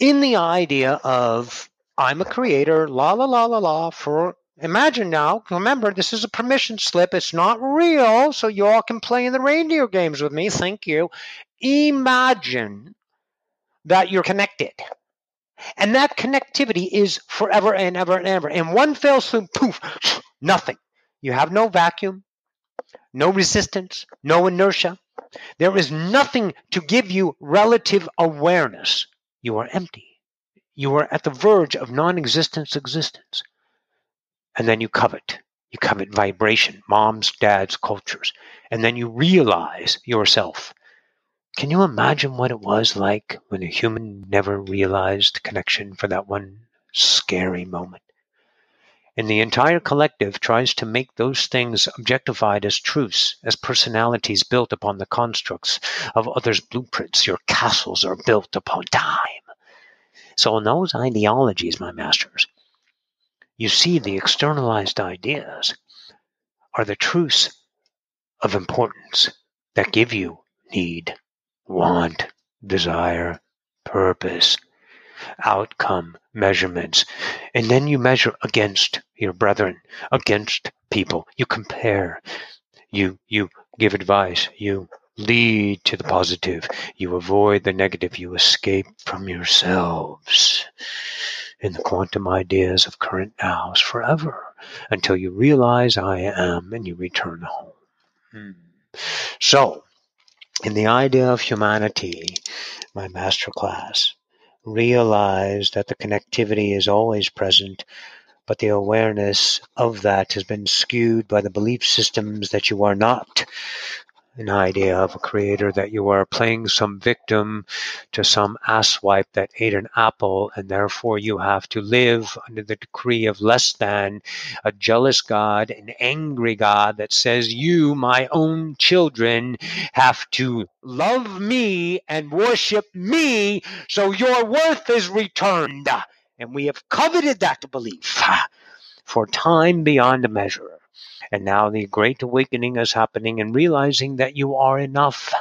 in the idea of I'm a creator, la la la la la, for imagine now, remember, this is a permission slip. It's not real, so you all can play in the reindeer games with me. Thank you. Imagine that you're connected. And that connectivity is forever and ever and ever. And one fell swoop, poof, nothing. You have no vacuum no resistance, no inertia. There is nothing to give you relative awareness. You are empty. You are at the verge of non existence existence. And then you covet. You covet vibration, moms, dads, cultures. And then you realize yourself. Can you imagine what it was like when a human never realized connection for that one scary moment? And the entire collective tries to make those things objectified as truths, as personalities built upon the constructs of others' blueprints. Your castles are built upon time. So, in those ideologies, my masters, you see the externalized ideas are the truths of importance that give you need, want, desire, purpose, outcome measurements. And then you measure against your brethren, against people. You compare. You you give advice. You lead to the positive. You avoid the negative. You escape from yourselves in the quantum ideas of current nows forever until you realize I am and you return home. Hmm. So, in the idea of humanity, my master class, realize that the connectivity is always present, but the awareness of that has been skewed by the belief systems that you are not an idea of a creator that you are playing some victim to some asswipe that ate an apple and therefore you have to live under the decree of less than a jealous God, an angry God that says you, my own children, have to love me and worship me so your worth is returned. And we have coveted that belief for time beyond measure. And now the great awakening is happening and realizing that you are enough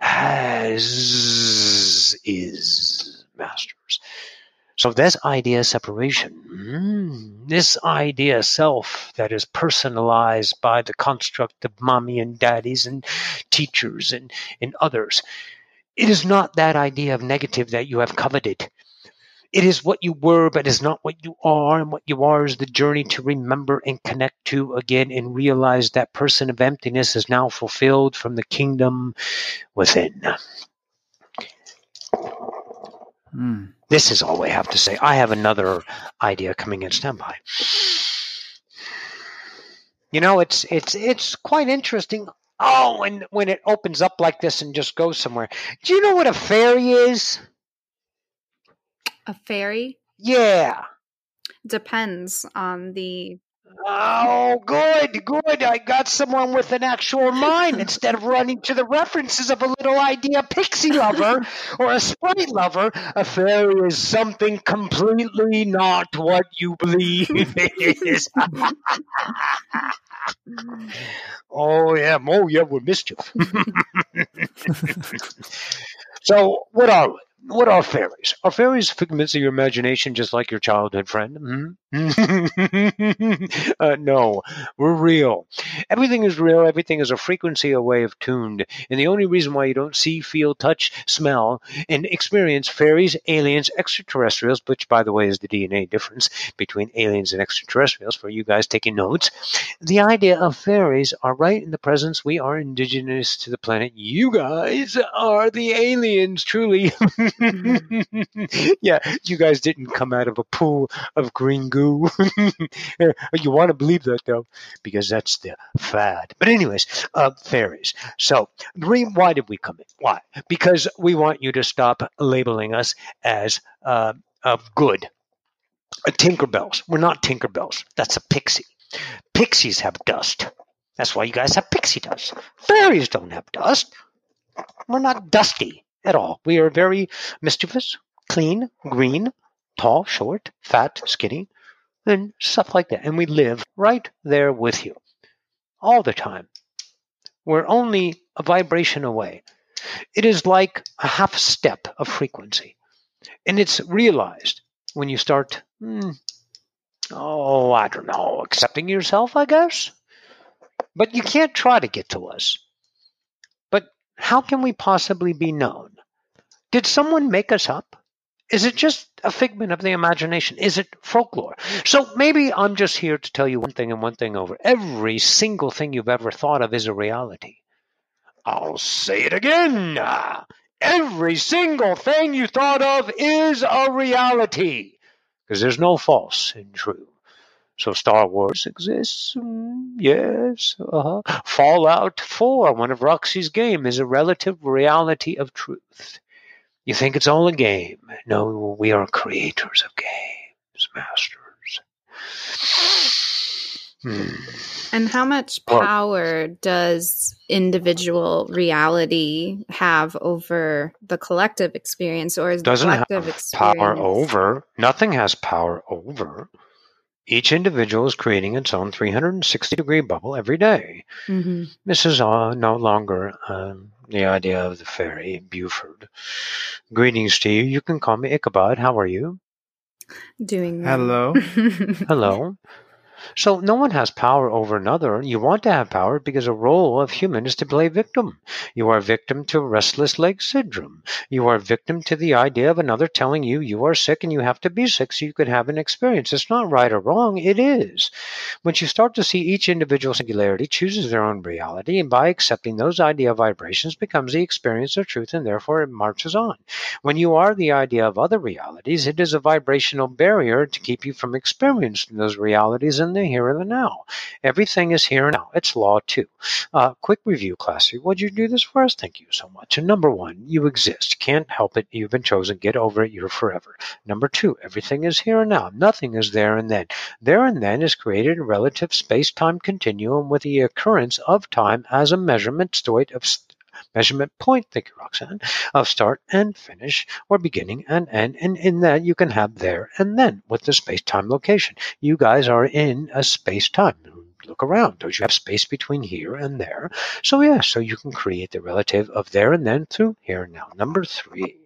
as is, masters. So this idea separation, mm, this idea self that is personalized by the construct of mommy and daddies and teachers and, and others, it is not that idea of negative that you have coveted. It is what you were, but is not what you are. And what you are is the journey to remember and connect to again and realize that person of emptiness is now fulfilled from the kingdom within. Mm. This is all we have to say. I have another idea coming in standby. You know, it's it's it's quite interesting. Oh, and when it opens up like this and just goes somewhere. Do you know what a fairy is? A fairy Yeah. depends on the. Oh, good, good. I got someone with an actual mind instead of running to the references of a little idea pixie lover or a sprite lover. A fairy is something completely not what you believe it is. oh, yeah. Oh, yeah, we're mischief. so, what are we? What are fairies? Are fairies figments of your imagination just like your childhood friend? Hmm? uh, no, we're real. Everything is real. Everything is a frequency, a way of tuned. And the only reason why you don't see, feel, touch, smell, and experience fairies, aliens, extraterrestrials, which, by the way, is the DNA difference between aliens and extraterrestrials for you guys taking notes, the idea of fairies are right in the presence. We are indigenous to the planet. You guys are the aliens, truly. yeah, you guys didn't come out of a pool of green goo. you want to believe that though, because that's the fad. But anyways, uh, fairies. So, why did we come in? Why? Because we want you to stop labeling us as uh, uh, good. Uh, Tinkerbells. We're not Tinkerbells. That's a pixie. Pixies have dust. That's why you guys have pixie dust. Fairies don't have dust. We're not dusty at all. We are very mischievous, clean, green, tall, short, fat, skinny, and stuff like that. And we live right there with you all the time. We're only a vibration away. It is like a half step of frequency. And it's realized when you start, hmm, oh, I don't know, accepting yourself, I guess. But you can't try to get to us. How can we possibly be known? Did someone make us up? Is it just a figment of the imagination? Is it folklore? So maybe I'm just here to tell you one thing and one thing over. Every single thing you've ever thought of is a reality. I'll say it again. Every single thing you thought of is a reality. Because there's no false in true. So Star Wars exists. Mm, yes. Uh-huh. Fallout 4, one of Roxy's game, is a relative reality of truth. You think it's all a game. No, we are creators of games, masters. Hmm. And how much Well- power does individual reality have over the collective experience, or is the Doesn't have collective experience power over. Nothing has power over. Each individual is creating its own 360 degree bubble every day. Mhm. This is uh, no longer um, the idea of the fairy Buford. Greetings to you. You can call me Ichabod. How are you? doing well. Hello. Hello. So no one has power over another. You want to have power because a role of human is to play victim. You are victim to restless leg syndrome. You are victim to the idea of another telling you you are sick and you have to be sick so you could have an experience. It's not right or wrong. It is. Once you start to see each individual singularity chooses their own reality, and by accepting those idea vibrations becomes the experience of truth, and therefore it marches on. When you are the idea of other realities, it is a vibrational barrier to keep you from experiencing those realities in the here and the now. Everything is here and now. It's law too. Uh, quick review, classy. Would you do this for us? Thank you so much. And number one, you exist. Can't help it. You've been chosen. Get over it. You're forever. Number two, everything is here and now. Nothing is there and then. There and then is created a relative space-time continuum with the occurrence of time as a measurement stoid of measurement point, thank you, Roxanne, of start and finish, or beginning and end. And in that, you can have there and then with the space time location. You guys are in a space time. Look around. Don't you have space between here and there? So, yeah, so you can create the relative of there and then through here now. Number three.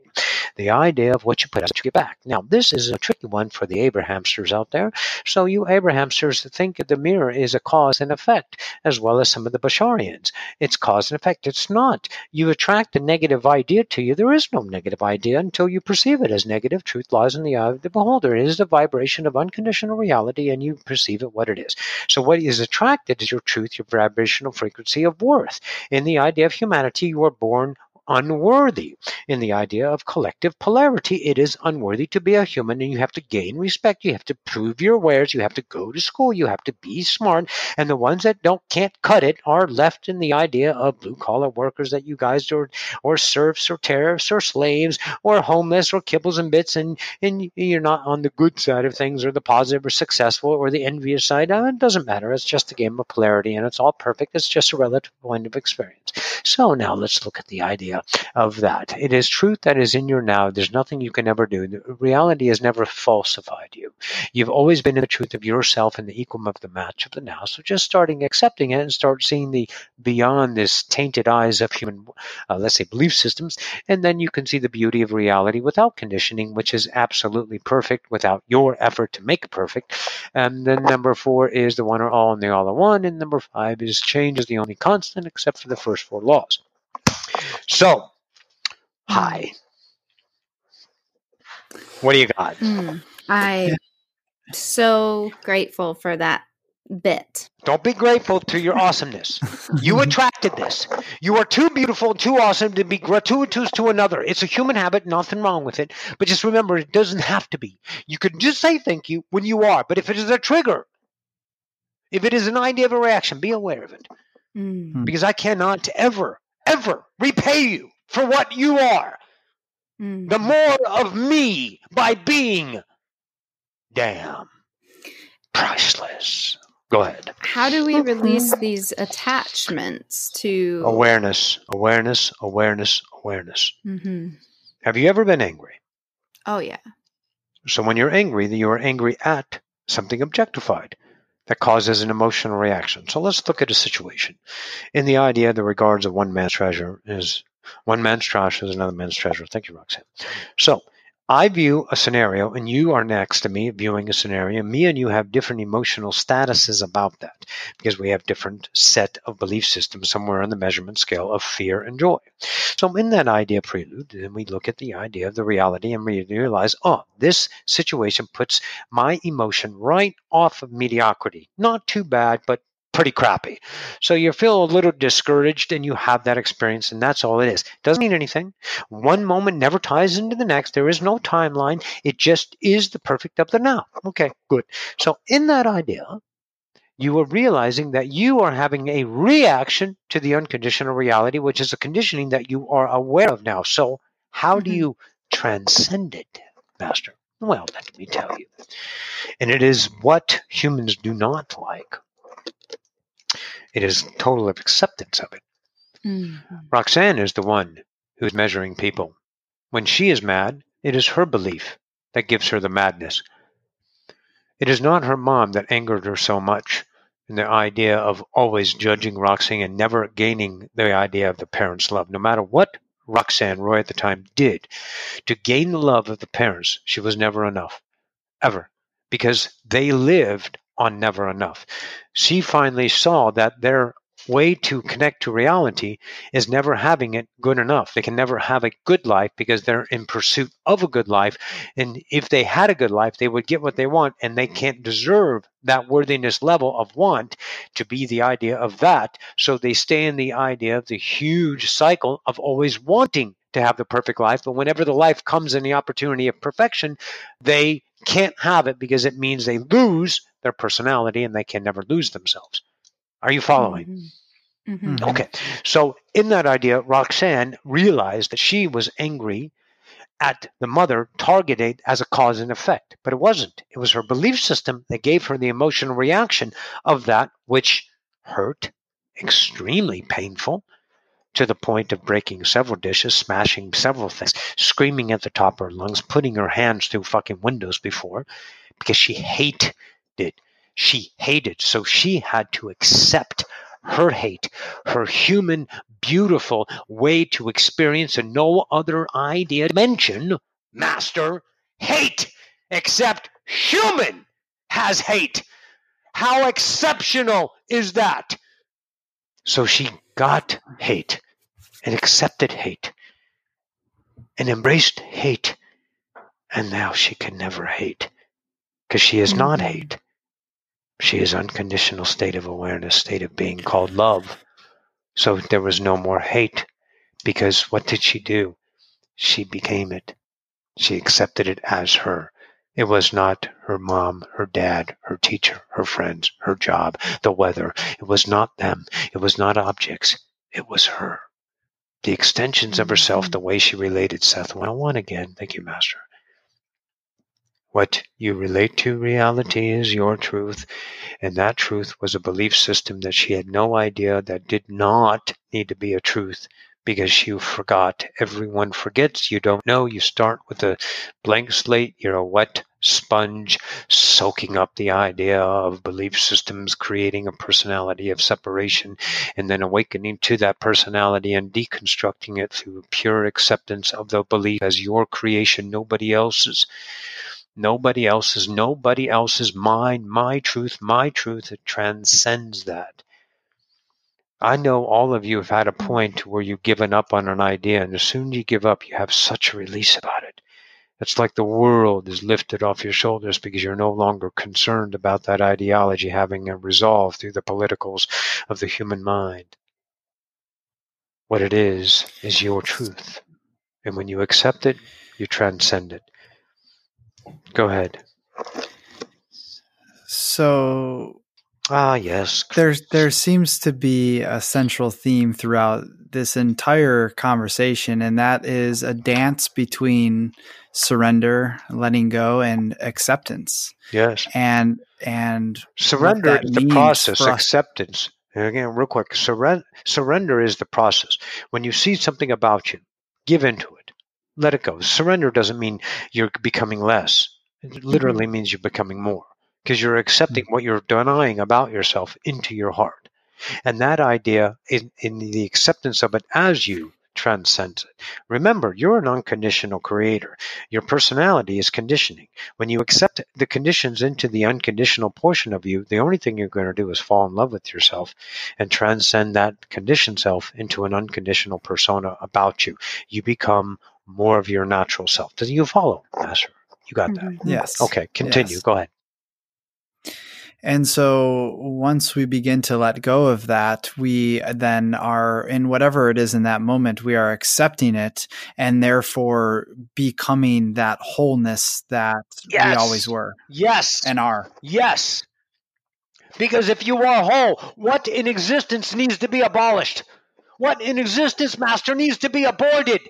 The idea of what you put out, what you get back. Now, this is a tricky one for the Abrahamsters out there. So, you Abrahamsters think that the mirror is a cause and effect, as well as some of the Basharians. It's cause and effect. It's not. You attract a negative idea to you. There is no negative idea until you perceive it as negative. Truth lies in the eye of the beholder. It is the vibration of unconditional reality, and you perceive it what it is. So, what is attracted is your truth, your vibrational frequency of worth. In the idea of humanity, you are born unworthy. In the idea of collective polarity, it is unworthy to be a human and you have to gain respect. You have to prove your wares. You have to go to school. You have to be smart. And the ones that don't can't cut it are left in the idea of blue collar workers that you guys are or serfs or tariffs or slaves or homeless or kibbles and bits and, and you're not on the good side of things or the positive or successful or the envious side. It doesn't matter. It's just a game of polarity and it's all perfect. It's just a relative point of experience. So now let's look at the idea of that. It is truth that is in your now. There's nothing you can ever do. The reality has never falsified you. You've always been in the truth of yourself and the equum of the match of the now. So just starting accepting it and start seeing the beyond this tainted eyes of human, uh, let's say, belief systems, and then you can see the beauty of reality without conditioning, which is absolutely perfect without your effort to make perfect. And then number four is the one or all and the all are one, and number five is change is the only constant except for the first four laws. So, hi. What do you got? Mm, I so grateful for that bit. Don't be grateful to your awesomeness. You attracted this. You are too beautiful, and too awesome to be gratuitous to another. It's a human habit, nothing wrong with it. But just remember, it doesn't have to be. You can just say thank you when you are. But if it is a trigger, if it is an idea of a reaction, be aware of it. Mm. Because I cannot ever, ever repay you for what you are. Mm. The more of me by being damn priceless. Go ahead. How do we release these attachments to? Awareness, awareness, awareness, awareness. hmm Have you ever been angry? Oh yeah. So when you're angry, you are angry at something objectified that causes an emotional reaction. So let's look at a situation. In the idea, the regards of one man's treasure is one man's trash is another man's treasure. Thank you, Roxanne. So I view a scenario, and you are next to me viewing a scenario. Me and you have different emotional statuses about that because we have different set of belief systems somewhere on the measurement scale of fear and joy. So in that idea prelude, then we look at the idea of the reality and we realize, oh, this situation puts my emotion right off of mediocrity. Not too bad, but pretty crappy. So you feel a little discouraged and you have that experience, and that's all it is. It Doesn't mean anything. One moment never ties into the next. There is no timeline. It just is the perfect of the now. Okay, good. So in that idea, you are realizing that you are having a reaction to the unconditional reality, which is a conditioning that you are aware of now. So how do Mhm. you transcend it, Master? Well, let me tell you. And it is what humans do not like. It is total acceptance of it. Mhm. Roxanne is the one who is measuring people. When she is mad, it is her belief that gives her the madness. It is not her mom that angered her so much, and the idea of always judging Roxanne and never gaining the idea of the parents' love. No matter what Roxanne Roy at the time did to gain the love of the parents, she was never enough. Ever. Because they lived on never enough. She finally saw that their way to connect to reality is never having it good enough. They can never have a good life because they're in pursuit of a good life. And if they had a good life, they would get what they want, and they can't deserve that worthiness level of want to be the idea of that. So they stay in the idea of the huge cycle of always wanting to have the perfect life. But whenever the life comes in the opportunity of perfection, they can't have it because it means they lose their personality and they can never lose themselves. Are you following? Mhm. Mhm. Mhm. Okay. So, in that idea, Roxanne realized that she was angry at the mother targeted as a cause and effect, but it wasn't. It was her belief system that gave her the emotional reaction of that which hurt, extremely painful, to the point of breaking several dishes, smashing several things, screaming at the top of her lungs, putting her hands through fucking windows before because she hated it. She hated. So she had to accept her hate, her human, beautiful way to experience, and no other idea mention, master, hate, except human has hate. How exceptional is that? So she got hate and accepted hate and embraced hate. And now she can never hate because she is not Mm-hmm. hate. She is unconditional state of awareness, state of being called love. So there was no more hate because what did she do? She became it. She accepted it as her. It was not her mom, her dad, her teacher, her friends, her job, the weather. It was not them. It was not objects. It was her. The extensions of herself, mm-hmm. the way she related Seth one on one again. Thank you, Master. What you relate to reality is your truth, and that truth was a belief system that she had no idea that did not need to be a truth because you forgot. Everyone forgets. You don't know. You start with a blank slate. You're a wet sponge soaking up the idea of belief systems, creating a personality of separation, and then awakening to that personality and deconstructing it through pure acceptance of the belief as your creation, nobody else's. Nobody else's, nobody else's, mine, my truth, my truth. It transcends that. I know all of you have had a point where you've given up on an idea, and as soon as you give up, you have such a release about it. It's like the world is lifted off your shoulders because you're no longer concerned about that ideology having a resolve through the politicals of the human mind. What it is, is your truth. And when you accept it, you transcend it. Go ahead. So Ah, yes. there there seems to be a central theme throughout this entire conversation and that is a dance between surrender letting go and acceptance Yes. and and Surrender is the process. Acceptance. Again, real quick, surrender. Surrender is the process. When you see something about you, give into it. Let it go. Surrender doesn't mean you're becoming less. It mm-hmm. literally means you're becoming more because you're mm. accepting what you're denying about yourself into your heart. And that idea, in, in the acceptance of it as you, transcends it. Remember, you're an unconditional creator. Your personality is conditioning. When you accept the conditions into the unconditional portion of you, the only thing you're going to do is fall in love with yourself and transcend that conditioned self into an unconditional persona about you. You become more of your natural self. Do you follow, Master? You got that? Mm-hmm. yes Okay, continue. Yes. Go ahead. And so once we begin to let go of that, we then are in whatever it is in that moment, we are accepting it and therefore becoming that wholeness that we always were Yes. and are. Yes. Because if you are whole, what in existence needs to be abolished? What in existence, Master, needs to be aborted?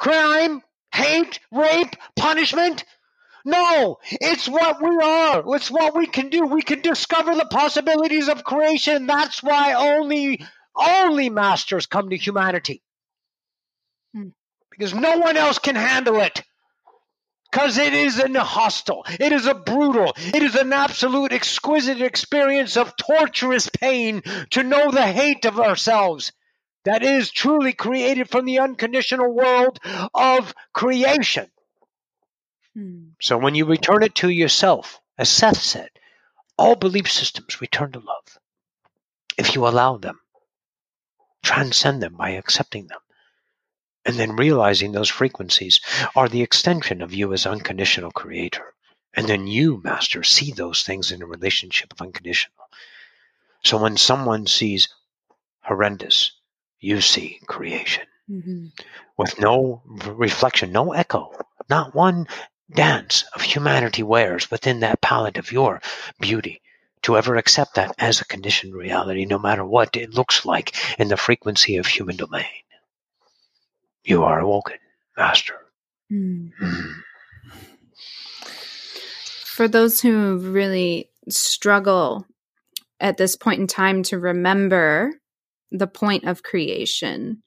Crime? Hate? Rape? Punishment? No, it's what we are. It's what we can do. We can discover the possibilities of creation. That's why only, only masters come to humanity. Hmm. Because no one else can handle it. Because it is an hostile, it is a brutal, it is an absolute exquisite experience of torturous pain to know the hate of ourselves that is truly created from the unconditional world of creation. Hmm. So when you return it to yourself, as Seth said, all belief systems return to love. If you allow them, transcend them by accepting them, and then realizing those frequencies are the extension of you as unconditional creator. And then you, Master, see those things in a relationship of unconditional. So when someone sees horrendous, you see creation Mhm. with no reflection, no echo, not one dance of humanity wears within that palette of your beauty. To ever accept that as a conditioned reality, no matter what it looks like in the frequency of human domain. You are awoken, Master. Hmm. Mm. For those who really struggle at this point in time to remember the point of creation,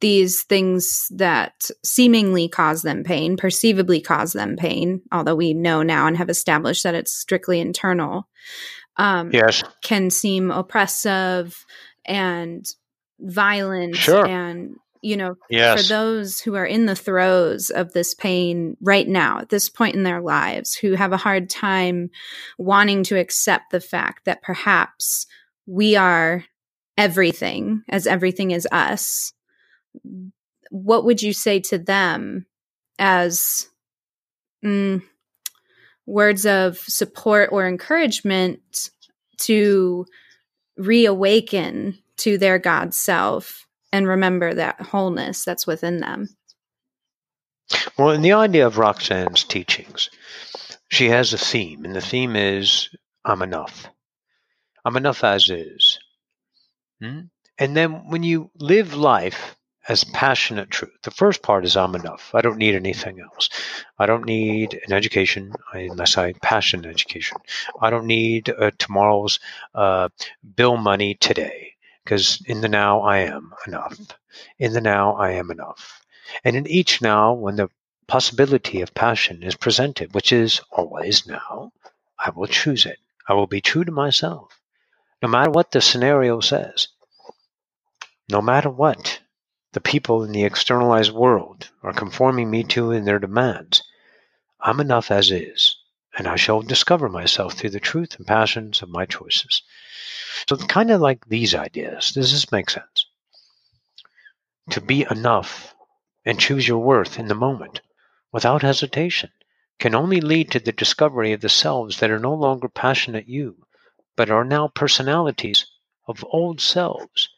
these things that seemingly cause them pain, perceivably cause them pain, although we know now and have established that it's strictly internal. um, Yes. can seem oppressive and violent Sure. and you know for those who are in the throes of this pain right now at this point in their lives who have a hard time wanting to accept the fact that perhaps we are everything as everything is us what would you say to them as mm, words of support or encouragement to reawaken to their God self and remember that wholeness that's within them. Well, in the idea of Roxanne's teachings, she has a theme, and the theme is I'm enough. I'm enough as is. Hmm? And then when you live life as passionate truth, the first part is I'm enough. I don't need anything else. I don't need an education unless I passion education. I don't need uh, tomorrow's uh, bill money today because in the now I am enough. In the now I am enough. And in each now, when the possibility of passion is presented, which is always now, I will choose it. I will be true to myself, no matter what the scenario says. No matter what the people in the externalized world are conforming me to in their demands, I'm enough as is, and I shall discover myself through the truth and passions of my choices. So, kind of like these ideas, does this make sense? To be enough and choose your worth in the moment without hesitation can only lead to the discovery of the selves that are no longer passionate you, but are now personalities of old selves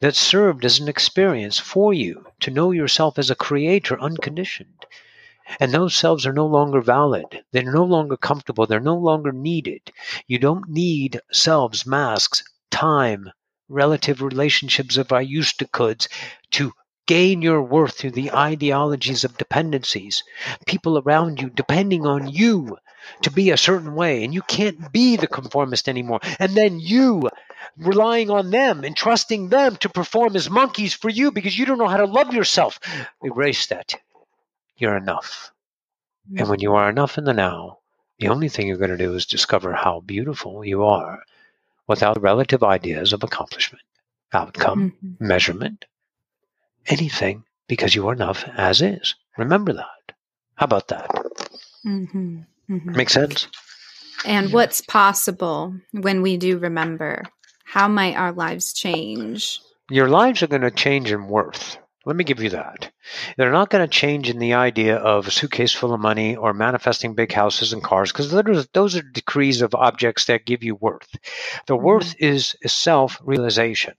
that served as an experience for you to know yourself as a creator unconditioned. And those selves are no longer valid. They're no longer comfortable. They're no longer needed. You don't need selves, masks, time, relative relationships of I used to coulds to gain your worth through the ideologies of dependencies. People around you depending on you to be a certain way, and you can't be the conformist anymore. And then you relying on them and trusting them to perform as monkeys for you because you don't know how to love yourself. Erase that. You're enough. And when you are enough in the now, the only thing you're going to do is discover how beautiful you are without relative ideas of accomplishment, outcome, Mhm. measurement, anything, because you are enough as is. Remember that. How about that? Mhm. Mhm. Make sense? And what's possible when we do remember? How might our lives change? Your lives are going to change in worth. Let me give you that. They're not going to change in the idea of a suitcase full of money or manifesting big houses and cars because those are decrees of objects that give you worth. The worth is self realization.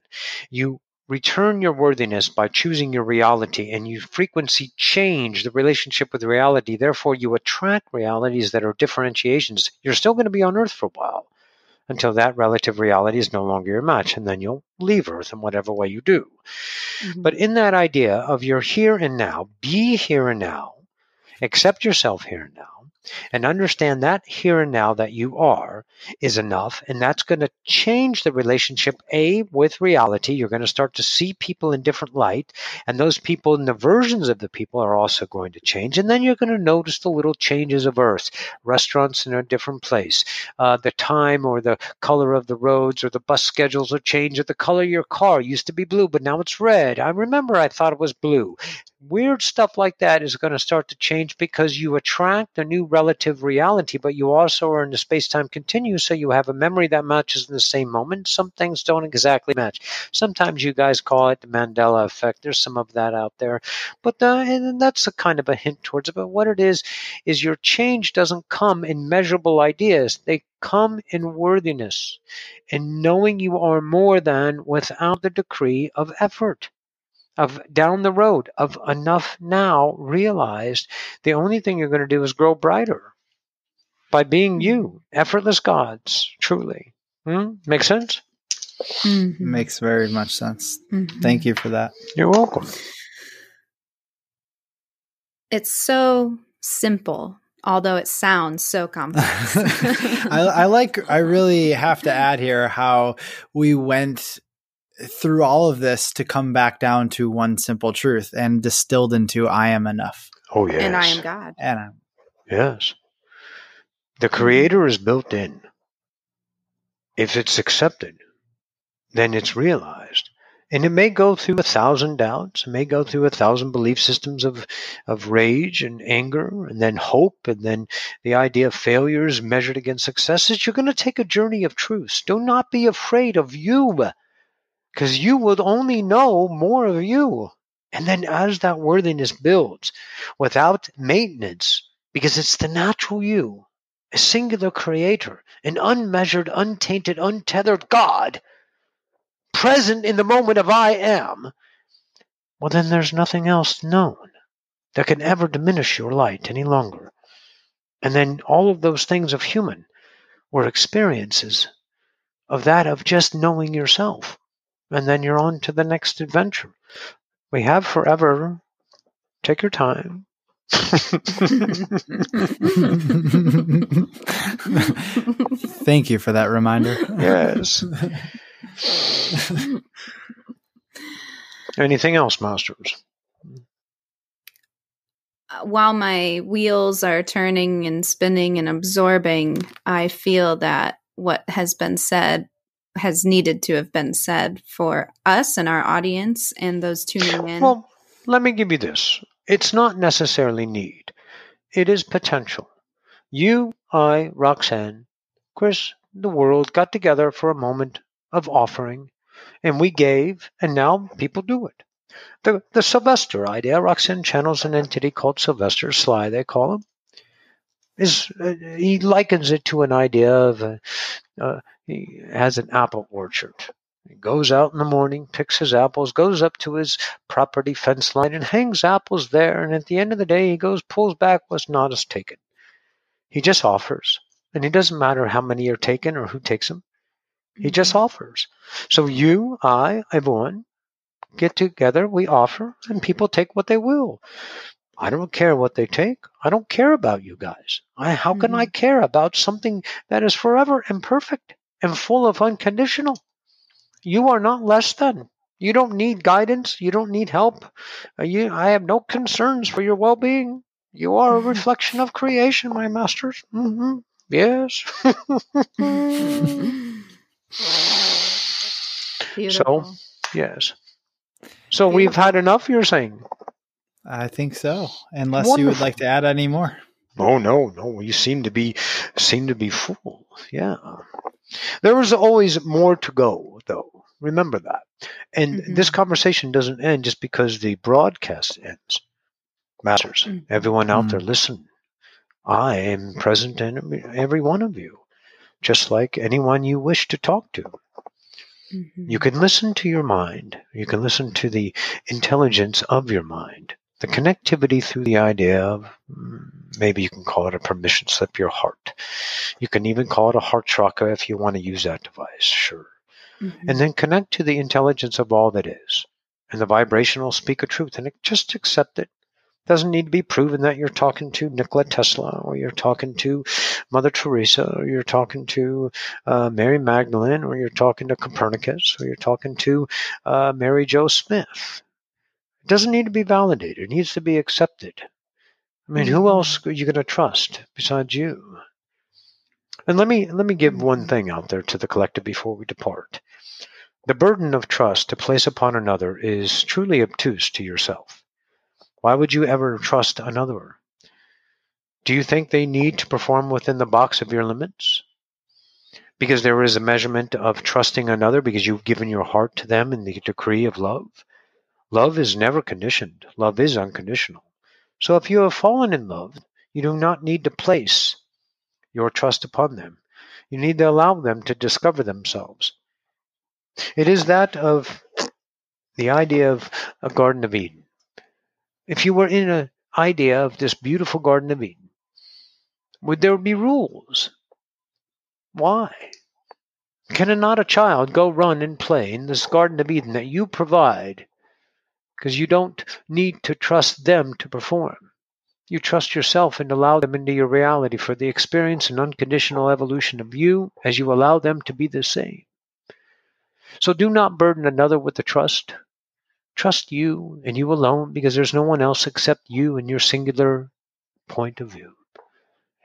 You return your worthiness by choosing your reality and you frequency change the relationship with reality. Therefore, you attract realities that are differentiations. You're still going to be on earth for a while until that relative reality is no longer your match, and then you'll leave earth in whatever way you do. Mhm. But in that idea of your here and now, be here and now, accept yourself here and now, and understand that here and now that you are is enough. And that's going to change the relationship, A, with reality. You're going to start to see people in different light, and those people and the versions of the people are also going to change. And then you're going to notice the little changes of earth, restaurants in a different place, uh, the time or the color of the roads or the bus schedules will change, or the color of your car used to be blue, but now it's red. I remember I thought it was blue. Weird stuff like that is going to start to change because you attract a new relative reality, but you also are in the space time continuum, so you have a memory that matches in the same moment. Some things don't exactly match. Sometimes you guys call it the Mandela effect. There's some of that out there, but uh, and that's a kind of a hint towards it. But what it is is your change doesn't come in measurable ideas; they come in worthiness and knowing you are more than without the decree of effort of down the road of enough now realized the only thing you're going to do is grow brighter by being you effortless gods truly hmm? make sense Mhm. Makes very much sense. Mhm. Thank you for that. you're welcome It's so simple, although it sounds so complex. I, I like. I really have to add here how we went through all of this to come back down to one simple truth and distilled into "I am enough." oh yes and I am God. And I'm, yes the creator is built in if it's accepted, then it's realized. And it may go through a thousand doubts, it may go through a thousand belief systems of, of rage and anger, and then hope, and then the idea of failures measured against successes. You're going to take a journey of truth. Do not be afraid of you, because you will only know more of you. And then as that worthiness builds without maintenance, because it's the natural you, a singular creator, an unmeasured, untainted, untethered God present in the moment of I am, well, then there's nothing else known that can ever diminish your light any longer. And then all of those things of human were experiences of that of just knowing yourself. And then you're on to the next adventure. We have forever. Take your time. Thank you for that reminder. yes. Anything else, Masters? Uh, while my wheels are turning and spinning and absorbing, I feel that what has been said has needed to have been said for us and our audience and those tuning in. Well, let me give you this. It's not necessarily need. It is potential. You, I, Roxanne, Chris, the world got together for a moment of offering, and we gave, and now people do it. The, the Sylvester idea, Roxanne channels an entity called Sylvester Sly, they call him. Is uh, he likens it to an idea of a, uh, he has an apple orchard. He goes out in the morning, picks his apples, goes up to his property fence line, and hangs apples there. And at the end of the day, he goes, pulls back what's not as taken. He just offers, and it doesn't matter how many are taken or who takes them. He just Mm-hmm. offers. So you, I, everyone get together, we offer, and people take what they will. I don't care what they take. I don't care about you guys. I, how can I care about something that is forever and perfect and full of unconditional? You are not less than. You don't need guidance. You don't need help. Uh, You, I have no concerns for your well-being. You are a reflection of creation, my masters. hmm Yes. so, Yes. So we've had enough, you're saying? I think so. Unless you would like to add any more. Oh no, no, you seem to be seem to be full. Yeah. There is always more to go though. Remember that. And Mhm. this conversation doesn't end just because the broadcast ends. Masters, Mhm. everyone out there listen. I am present in every one of you, just like anyone you wish to talk to. Mhm. You can listen to your mind. You can listen to the intelligence of your mind. The connectivity through the idea of mm, maybe you can call it a permission slip, your heart. You can even call it a heart chakra if you want to use that device, sure. Mhm. And then connect to the intelligence of all that is. And the vibration will speak a truth and it, just accept it. Doesn't need to be proven that you're talking to Nikola Tesla or you're talking to Mother Teresa or you're talking to uh, Mary Magdalene or you're talking to Copernicus or you're talking to uh, Mary Jo Smith. It doesn't need to be validated. It needs to be accepted. I mean, who else are you going to trust besides you? And let me let me give one Mhm. thing out there to the collective before we depart. The burden of trust to place upon another is truly obtuse to yourself. Why would you ever trust another? Do you think they need to perform within the box of your limits? Because there is a measurement of trusting another because you've given your heart to them in the decree of love? Love is never conditioned. Love is unconditional. So if you have fallen in love, you do not need to place your trust upon them. You need to allow them to discover themselves. It is that of the idea of a Garden of Eden. If you were in an idea of this beautiful Garden of Eden, would there be rules? Why? Can not a child go run and play in this Garden of Eden that you provide because you don't need to trust them to perform? You trust yourself and allow them into your reality for the experience and unconditional evolution of you as you allow them to be the same. So do not burden another with the trust. Trust you and you alone because there's no one else except you and your singular point of view.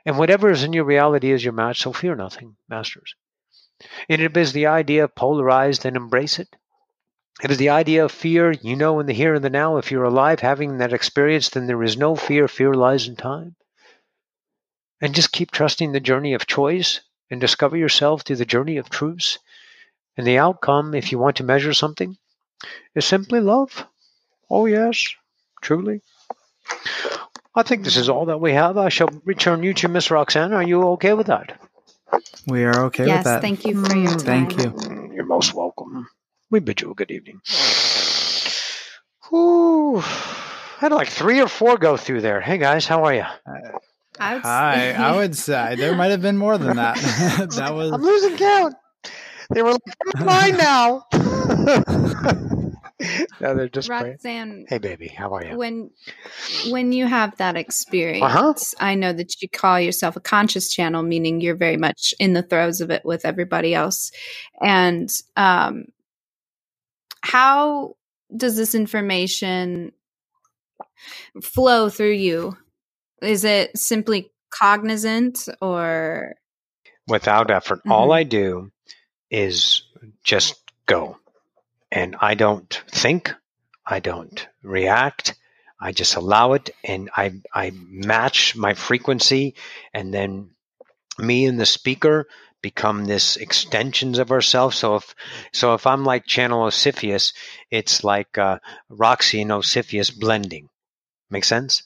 And whatever is in your reality is your match, so fear nothing, masters. And if it is the idea polarized, then embrace it. If it's the idea of fear, you know in the here and the now, if you're alive having that experience, then there is no fear. Fear lies in time. And just keep trusting the journey of choice and discover yourself through the journey of truths. And the outcome, if you want to measure something, is simply love. Oh, yes, truly. I think this is all that we have. I shall return you to Miss Roxanne. Are you okay with that? We are okay yes, with that. Yes, thank you for your time. Thank you. Mm, You're most welcome. We bid you a good evening. Whew. had like three or four go through there. Hey guys, how are you? I would Hi, say- I would say there might have been more than that. that was I'm losing count. They were like, "I'm mine now. no, they're just great. Roxanne, Hey baby, how are you? when when you have that experience, Uh-huh. I know that you call yourself a conscious channel, meaning you're very much in the throes of it with everybody else. And um, how does this information flow through you? Is it simply cognizant or Without effort, all Mhm. I do is just go. And I don't think, I don't react. I just allow it and I I match my frequency and then me and the speaker become this extensions of ourselves. So if so if I'm like Channel Osifius, it's like uh, Roxy and Osifius blending. Make sense?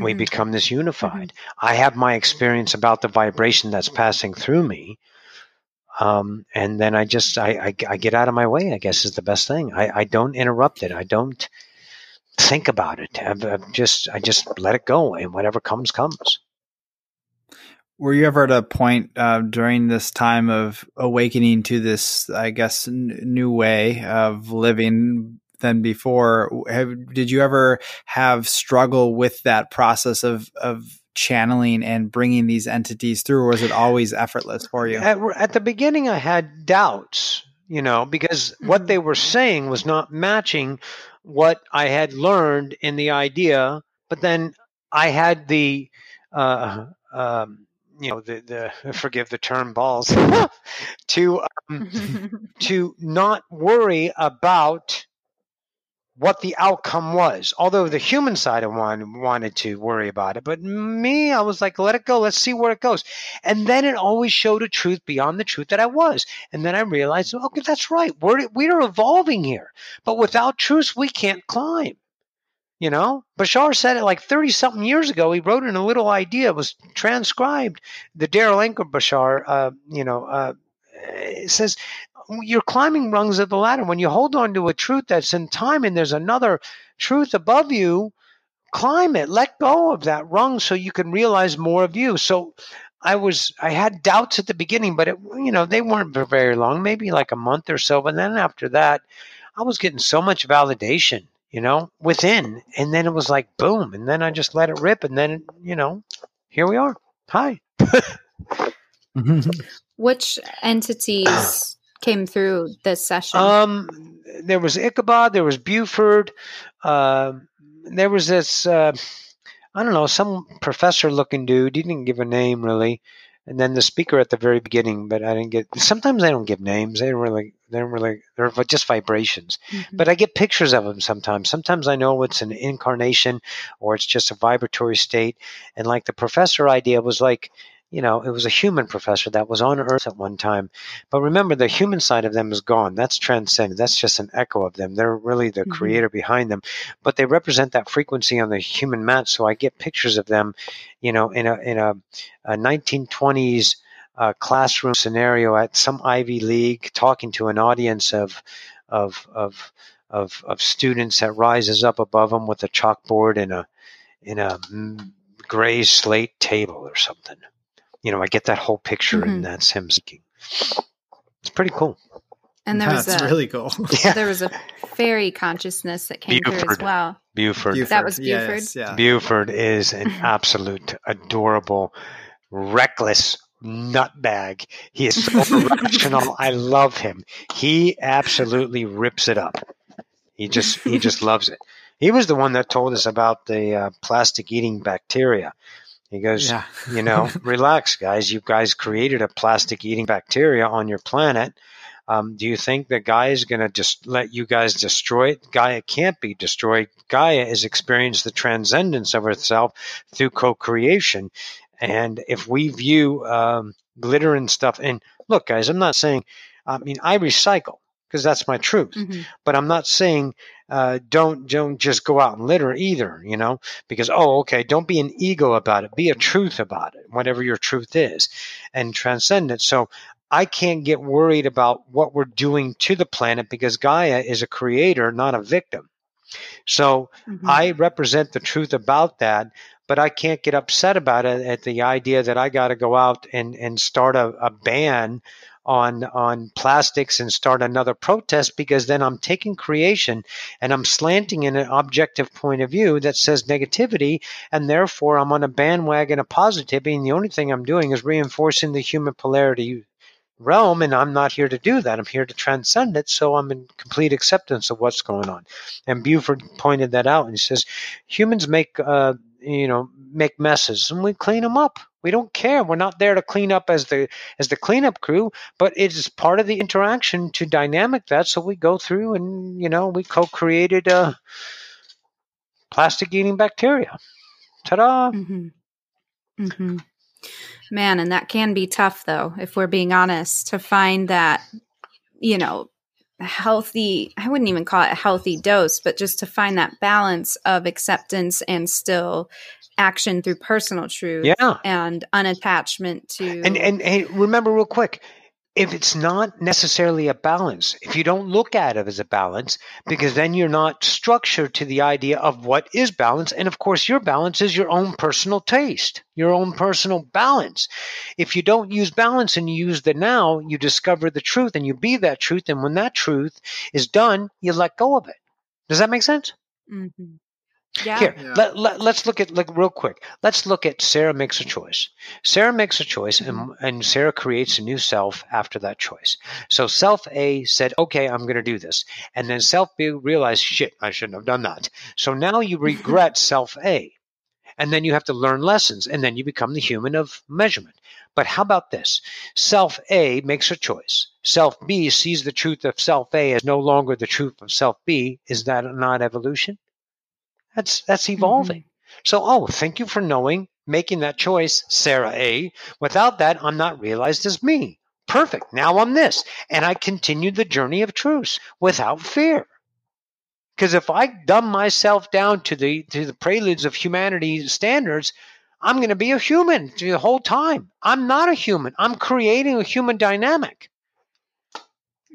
We Mhm. become this unified. I have my experience about the vibration that's passing through me. Um, and then I just I, I, I get out of my way. I guess is the best thing. I, I don't interrupt it. I don't think about it. I just I just let it go, and whatever comes comes. Were you ever at a point uh, during this time of awakening to this, I guess, n- new way of living than before? Have, did you ever have struggle with that process of of channeling and bringing these entities through, or was it always effortless for you? At, at the beginning, I had doubts, you know, because what Mhm. they were saying was not matching what I had learned in the idea. But then I had the, uh, um, you know, the, the forgive the term balls to um, to not worry about what the outcome was. Although the human side of one wanted to worry about it, but me, I was like, let it go. Let's see where it goes. And then it always showed a truth beyond the truth that I was. And then I realized, okay, that's right. We're we're evolving here, but without truth, we can't climb. You know, Bashar said it like 30 something years ago. He wrote in a little idea, it was transcribed. The Darryl Anka Bashar, uh, you know, uh, says, You're climbing rungs of the ladder. When you hold on to a truth that's in time and there's another truth above you, climb it. Let go of that rung so you can realize more of you. So, I was I had doubts at the beginning, but it, you know they weren't for very long, maybe like a month or so. But then after that, I was getting so much validation, you know, within, and then it was like boom, and then I just let it rip, and then you know, here we are. Hi. which entities came through this session? Um, there was Ichabod, there was Buford, uh, there was this, uh, I don't know, some professor-looking dude. He didn't give a name really, and then the speaker at the very beginning. But I didn't get. Sometimes they don't give names. They don't really. They don't really. They're just vibrations. Mhm. But I get pictures of them sometimes. Sometimes I know it's an incarnation or it's just a vibratory state. And like the professor idea was like, you know, it was a human professor that was on Earth at one time. But remember, the human side of them is gone. That's transcended. That's just an echo of them. They're really the Mhm. creator behind them. But they represent that frequency on the human mat. So I get pictures of them, you know, in a in a, a 1920s uh, classroom scenario at some Ivy League, talking to an audience of of of of, of students that rises up above them with a chalkboard and a in a mm, gray slate table or something. You know, I get that whole picture, Mhm. and that's him speaking. It's pretty cool. and there was That's a really cool. Yeah, there was a fairy consciousness that came through as well. Buford. That was Buford? Yes, yeah. Buford is an absolute adorable, reckless nutbag. He is so rational. I love him. He absolutely rips it up. He just he just loves it. He was the one that told us about the uh, plastic eating bacteria. He goes, Yeah. you know, relax, guys. You guys created a plastic eating bacteria on your planet. Um, do you think that Gaia is going to just let you guys destroy it? Gaia can't be destroyed. Gaia has experienced the transcendence of herself through co creation. And if we view um, glitter and stuff, and look, guys, I'm not saying, I mean, I recycle because that's my truth Mhm. but I'm not saying uh, don't don't just go out and litter either, you know, because oh okay, don't be an ego about it, be a truth about it, whatever your truth is, and transcend it. So I can't get worried about what we're doing to the planet because Gaia is a creator, not a victim. So Mhm. I represent the truth about that, but I can't get upset about it at the idea that I got to go out and, and start a, a ban on on plastics and start another protest because then I'm taking creation and I'm slanting in an objective point of view that says negativity and therefore I'm on a bandwagon of positivity and the only thing I'm doing is reinforcing the human polarity realm and I'm not here to do that. I'm here to transcend it so I'm in complete acceptance of what's going on. And Buford pointed that out and he says humans make uh, you know make messes and we clean them up. We don't care. We're not there to clean up as the as the cleanup crew, but it is part of the interaction to dynamic that. So we go through and you know we co-created uh, plastic eating bacteria. Ta-da! hmm hmm Man, and that can be tough, though, if we're being honest, to find that, you know, healthy, I wouldn't even call it a healthy dose, but just to find that balance of acceptance and still action through personal truth Yeah. and unattachment to. And and hey, remember real quick, if it's not necessarily a balance, if you don't look at it as a balance, because then you're not structured to the idea of what is balance, and of course your balance is your own personal taste, your own personal balance. If you don't use balance and you use the now, you discover the truth and you be that truth, and when that truth is done, you let go of it. Does that make sense? Mhm. Yeah. Here, Yeah. let, let, let's look at like real quick. Let's look at Sara makes a choice. Sara makes a choice, and, mm-hmm. and Sara creates a new self after that choice. So self A said, "Okay, I'm going to do this," and then self B realized, "Shit, I shouldn't have done that." So now you regret self A, and then you have to learn lessons, and then you become the human of measurement. But how about this? Self A makes a choice. Self B sees the truth of self A as no longer the truth of self B. Is that not evolution? That's that's evolving. Mm-hmm. So, oh, thank you for knowing, making that choice, Sara A. Without that, I'm not realized as me. Perfect. Now I'm this. And I continue the journey of truth without fear. Because if I dumb myself down to the to the preludes of humanity standards, I'm going to be a human the whole time. I'm not a human. I'm creating a human dynamic.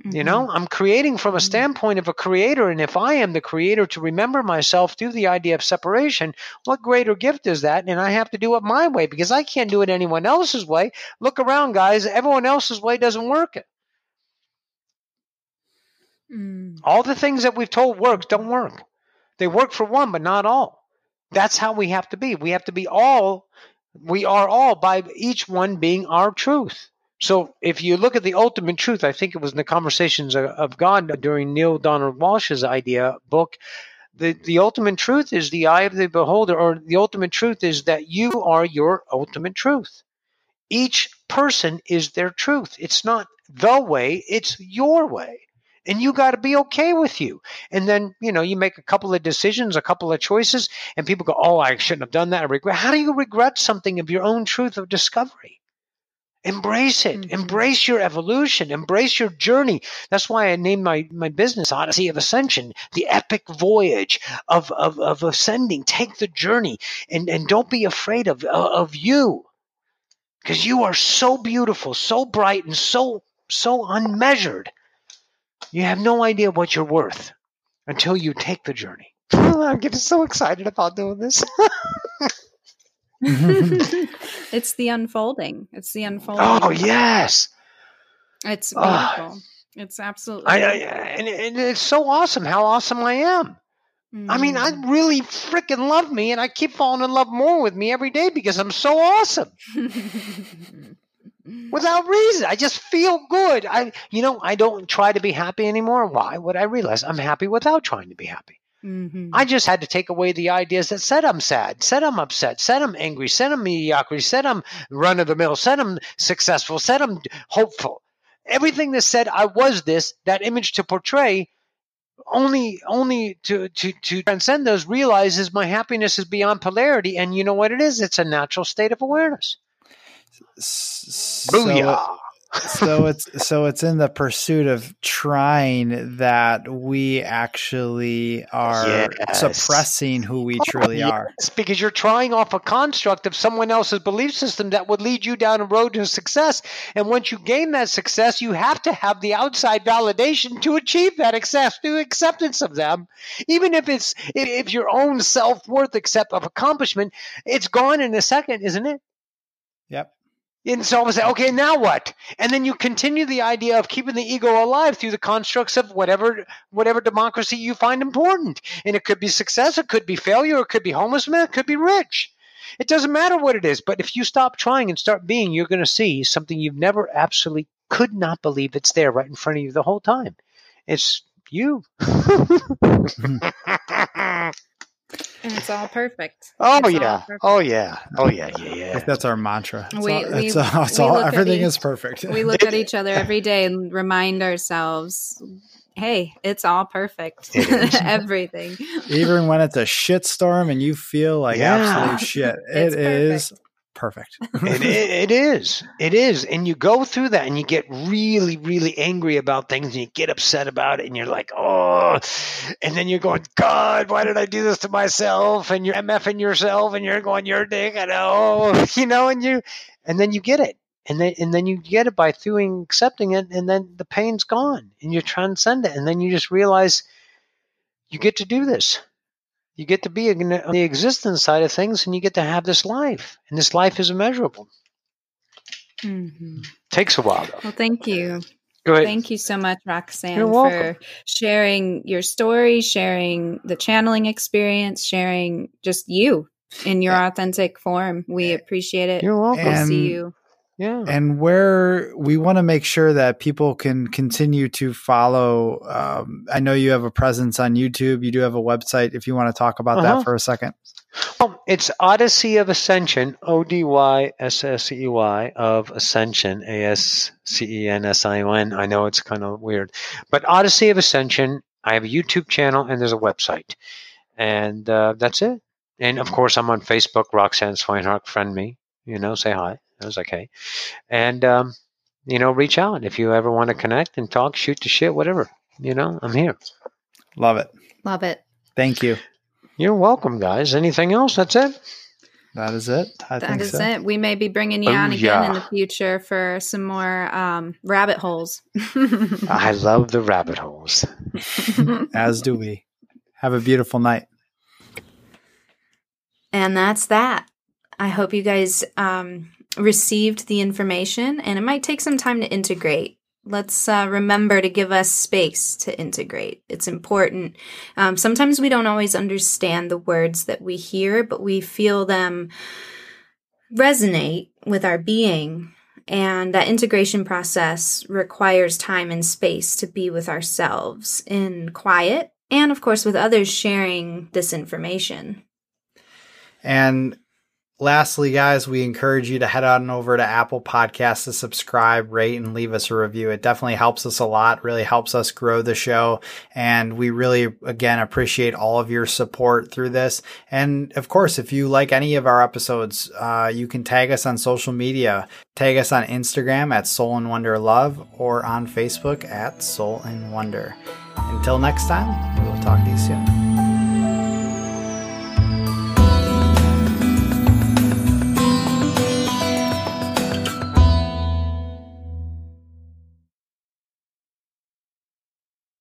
You Mhm. know, I'm creating from a Mhm. standpoint of a creator. And if I am the creator to remember myself through the idea of separation, what greater gift is that? And I have to do it my way because I can't do it anyone else's way. Look around, guys. Everyone else's way doesn't work. Mm. All the things that we've told works don't work. They work for one, but not all. That's how we have to be. We have to be all, we are all by each one being our truth. So if you look at the ultimate truth, I think it was in the Conversations of- God during Neale Donald Walsch's idea book. The, the ultimate truth is the eye of the beholder, or the ultimate truth is that you are your ultimate truth. Each person is their truth. It's not the way, it's your way. And you got to be okay with you. And then, you know, you make a couple of decisions, a couple of choices, and people go, Oh, I shouldn't have done that. I regret. How do you regret something of your own truth of discovery? Embrace it. Mhm. Embrace your evolution. Embrace your journey. That's why I named my, my business Odyssey of Ascension, the epic voyage of, of, of ascending. Take the journey and, and don't be afraid of, of you. Because you are so beautiful, so bright, and so so unmeasured. You have no idea what you're worth until you take the journey. I'm getting so excited about doing this. it's the unfolding. It's the unfolding. oh yes, It's beautiful. it's absolutely. I, I and, and it's so awesome how awesome I am. I mean, I Mm. really freaking love me, and I keep falling in love more with me every day because I'm so awesome. without reason. I just feel good. I, you know, I don't try to be happy anymore. Why would I realize I'm happy without trying to be happy? Mm-hmm. I just had to take away the ideas that said I'm sad, said I'm upset, said I'm angry, said I'm mediocrity, said I'm run of the mill, said I'm successful, said I'm hopeful. Everything that said I was this, that image to portray, only only to to to transcend those realizes my happiness is beyond polarity, and you know what it is? It's a natural state of awareness. So, Booyah! So it's so it's in the pursuit of trying that we actually are yes. suppressing who we truly yes, are. Because you're trying off a construct of someone else's belief system that would lead you down a road to success. And once you gain that success, you have to have the outside validation to achieve that success, to acceptance of them. Even if it's if your own self worth accept of accomplishment, it's gone in a second, isn't it? Yep. And so I say, okay, now what? And then you continue the idea of keeping the ego alive through the constructs of whatever whatever democracy you find important. And it could be success, it could be failure, it could be homelessness, it could be rich. It doesn't matter what it is, but if you stop trying and start being, you're going to see something you've never absolutely could not believe it's there right in front of you the whole time. It's you. And it's all perfect. Oh yeah. Perfect. Oh yeah. Oh yeah. Yeah. Yeah. that's our mantra. It's we, all, we, it's, uh, it's all everything each, is perfect. We look at each other every day and remind ourselves, hey, it's all perfect. Everything. Even when it's a shit storm and you feel like yeah. absolute shit, it is perfect. it, it is. It is. And you go through that and you get really, really angry about things and you get upset about it and you're like, oh, and then you're going, God, why did I do this to myself? And you're MFing yourself and you're going, you're dick. I know, you know, and you, and then you get it. And then, and then you get it by doing, accepting it. And then the pain's gone and you transcend it. And then you just realize you get to do this you get to be on the existence side of things and you get to have this life and this life is immeasurable mm-hmm. takes a while though well thank you Thank you so much, Roxanne, for sharing your story, sharing the channeling experience, sharing just you in your authentic form. We appreciate it. You're welcome. We'll see you yeah. And where we want to make sure that people can continue to follow. Um, I know you have a presence on YouTube. You do have a website. If you want to talk about uh-huh. that for a second. Oh, it's Odyssey of Ascension, O D Y S S E Y of Ascension, A S C E N S I O N. I know it's kind of weird, but Odyssey of Ascension. I have a YouTube channel and there's a website, and uh, that's it. And of course, I'm on Facebook. Roxanne Swainhart, friend me. You know, say hi. That was okay. And, um, you know, reach out if you ever want to connect and talk, shoot the shit, whatever. You know, I'm here. Love it. Love it. Thank you. You're welcome, guys. Anything else? That's it. That is it. I that is so. it. We may be bringing you on again yeah. in the future for some more um, rabbit holes. I love the rabbit holes. As do we. Have a beautiful night. And that's that. I hope you guys um, received the information and it might take some time to integrate. Let's uh, remember to give us space to integrate. It's important. Um, sometimes we don't always understand the words that we hear, but we feel them resonate with our being. And that integration process requires time and space to be with ourselves in quiet and, of course, with others sharing this information. And lastly, guys, we encourage you to head on over to Apple Podcasts to subscribe, rate, and leave us a review. It definitely helps us a lot, really helps us grow the show. And we really, again, appreciate all of your support through this. And of course, if you like any of our episodes, uh, you can tag us on social media. Tag us on Instagram at Soul in Wonder Love or on Facebook at Soul in Wonder. Until next time, we'll talk to you soon.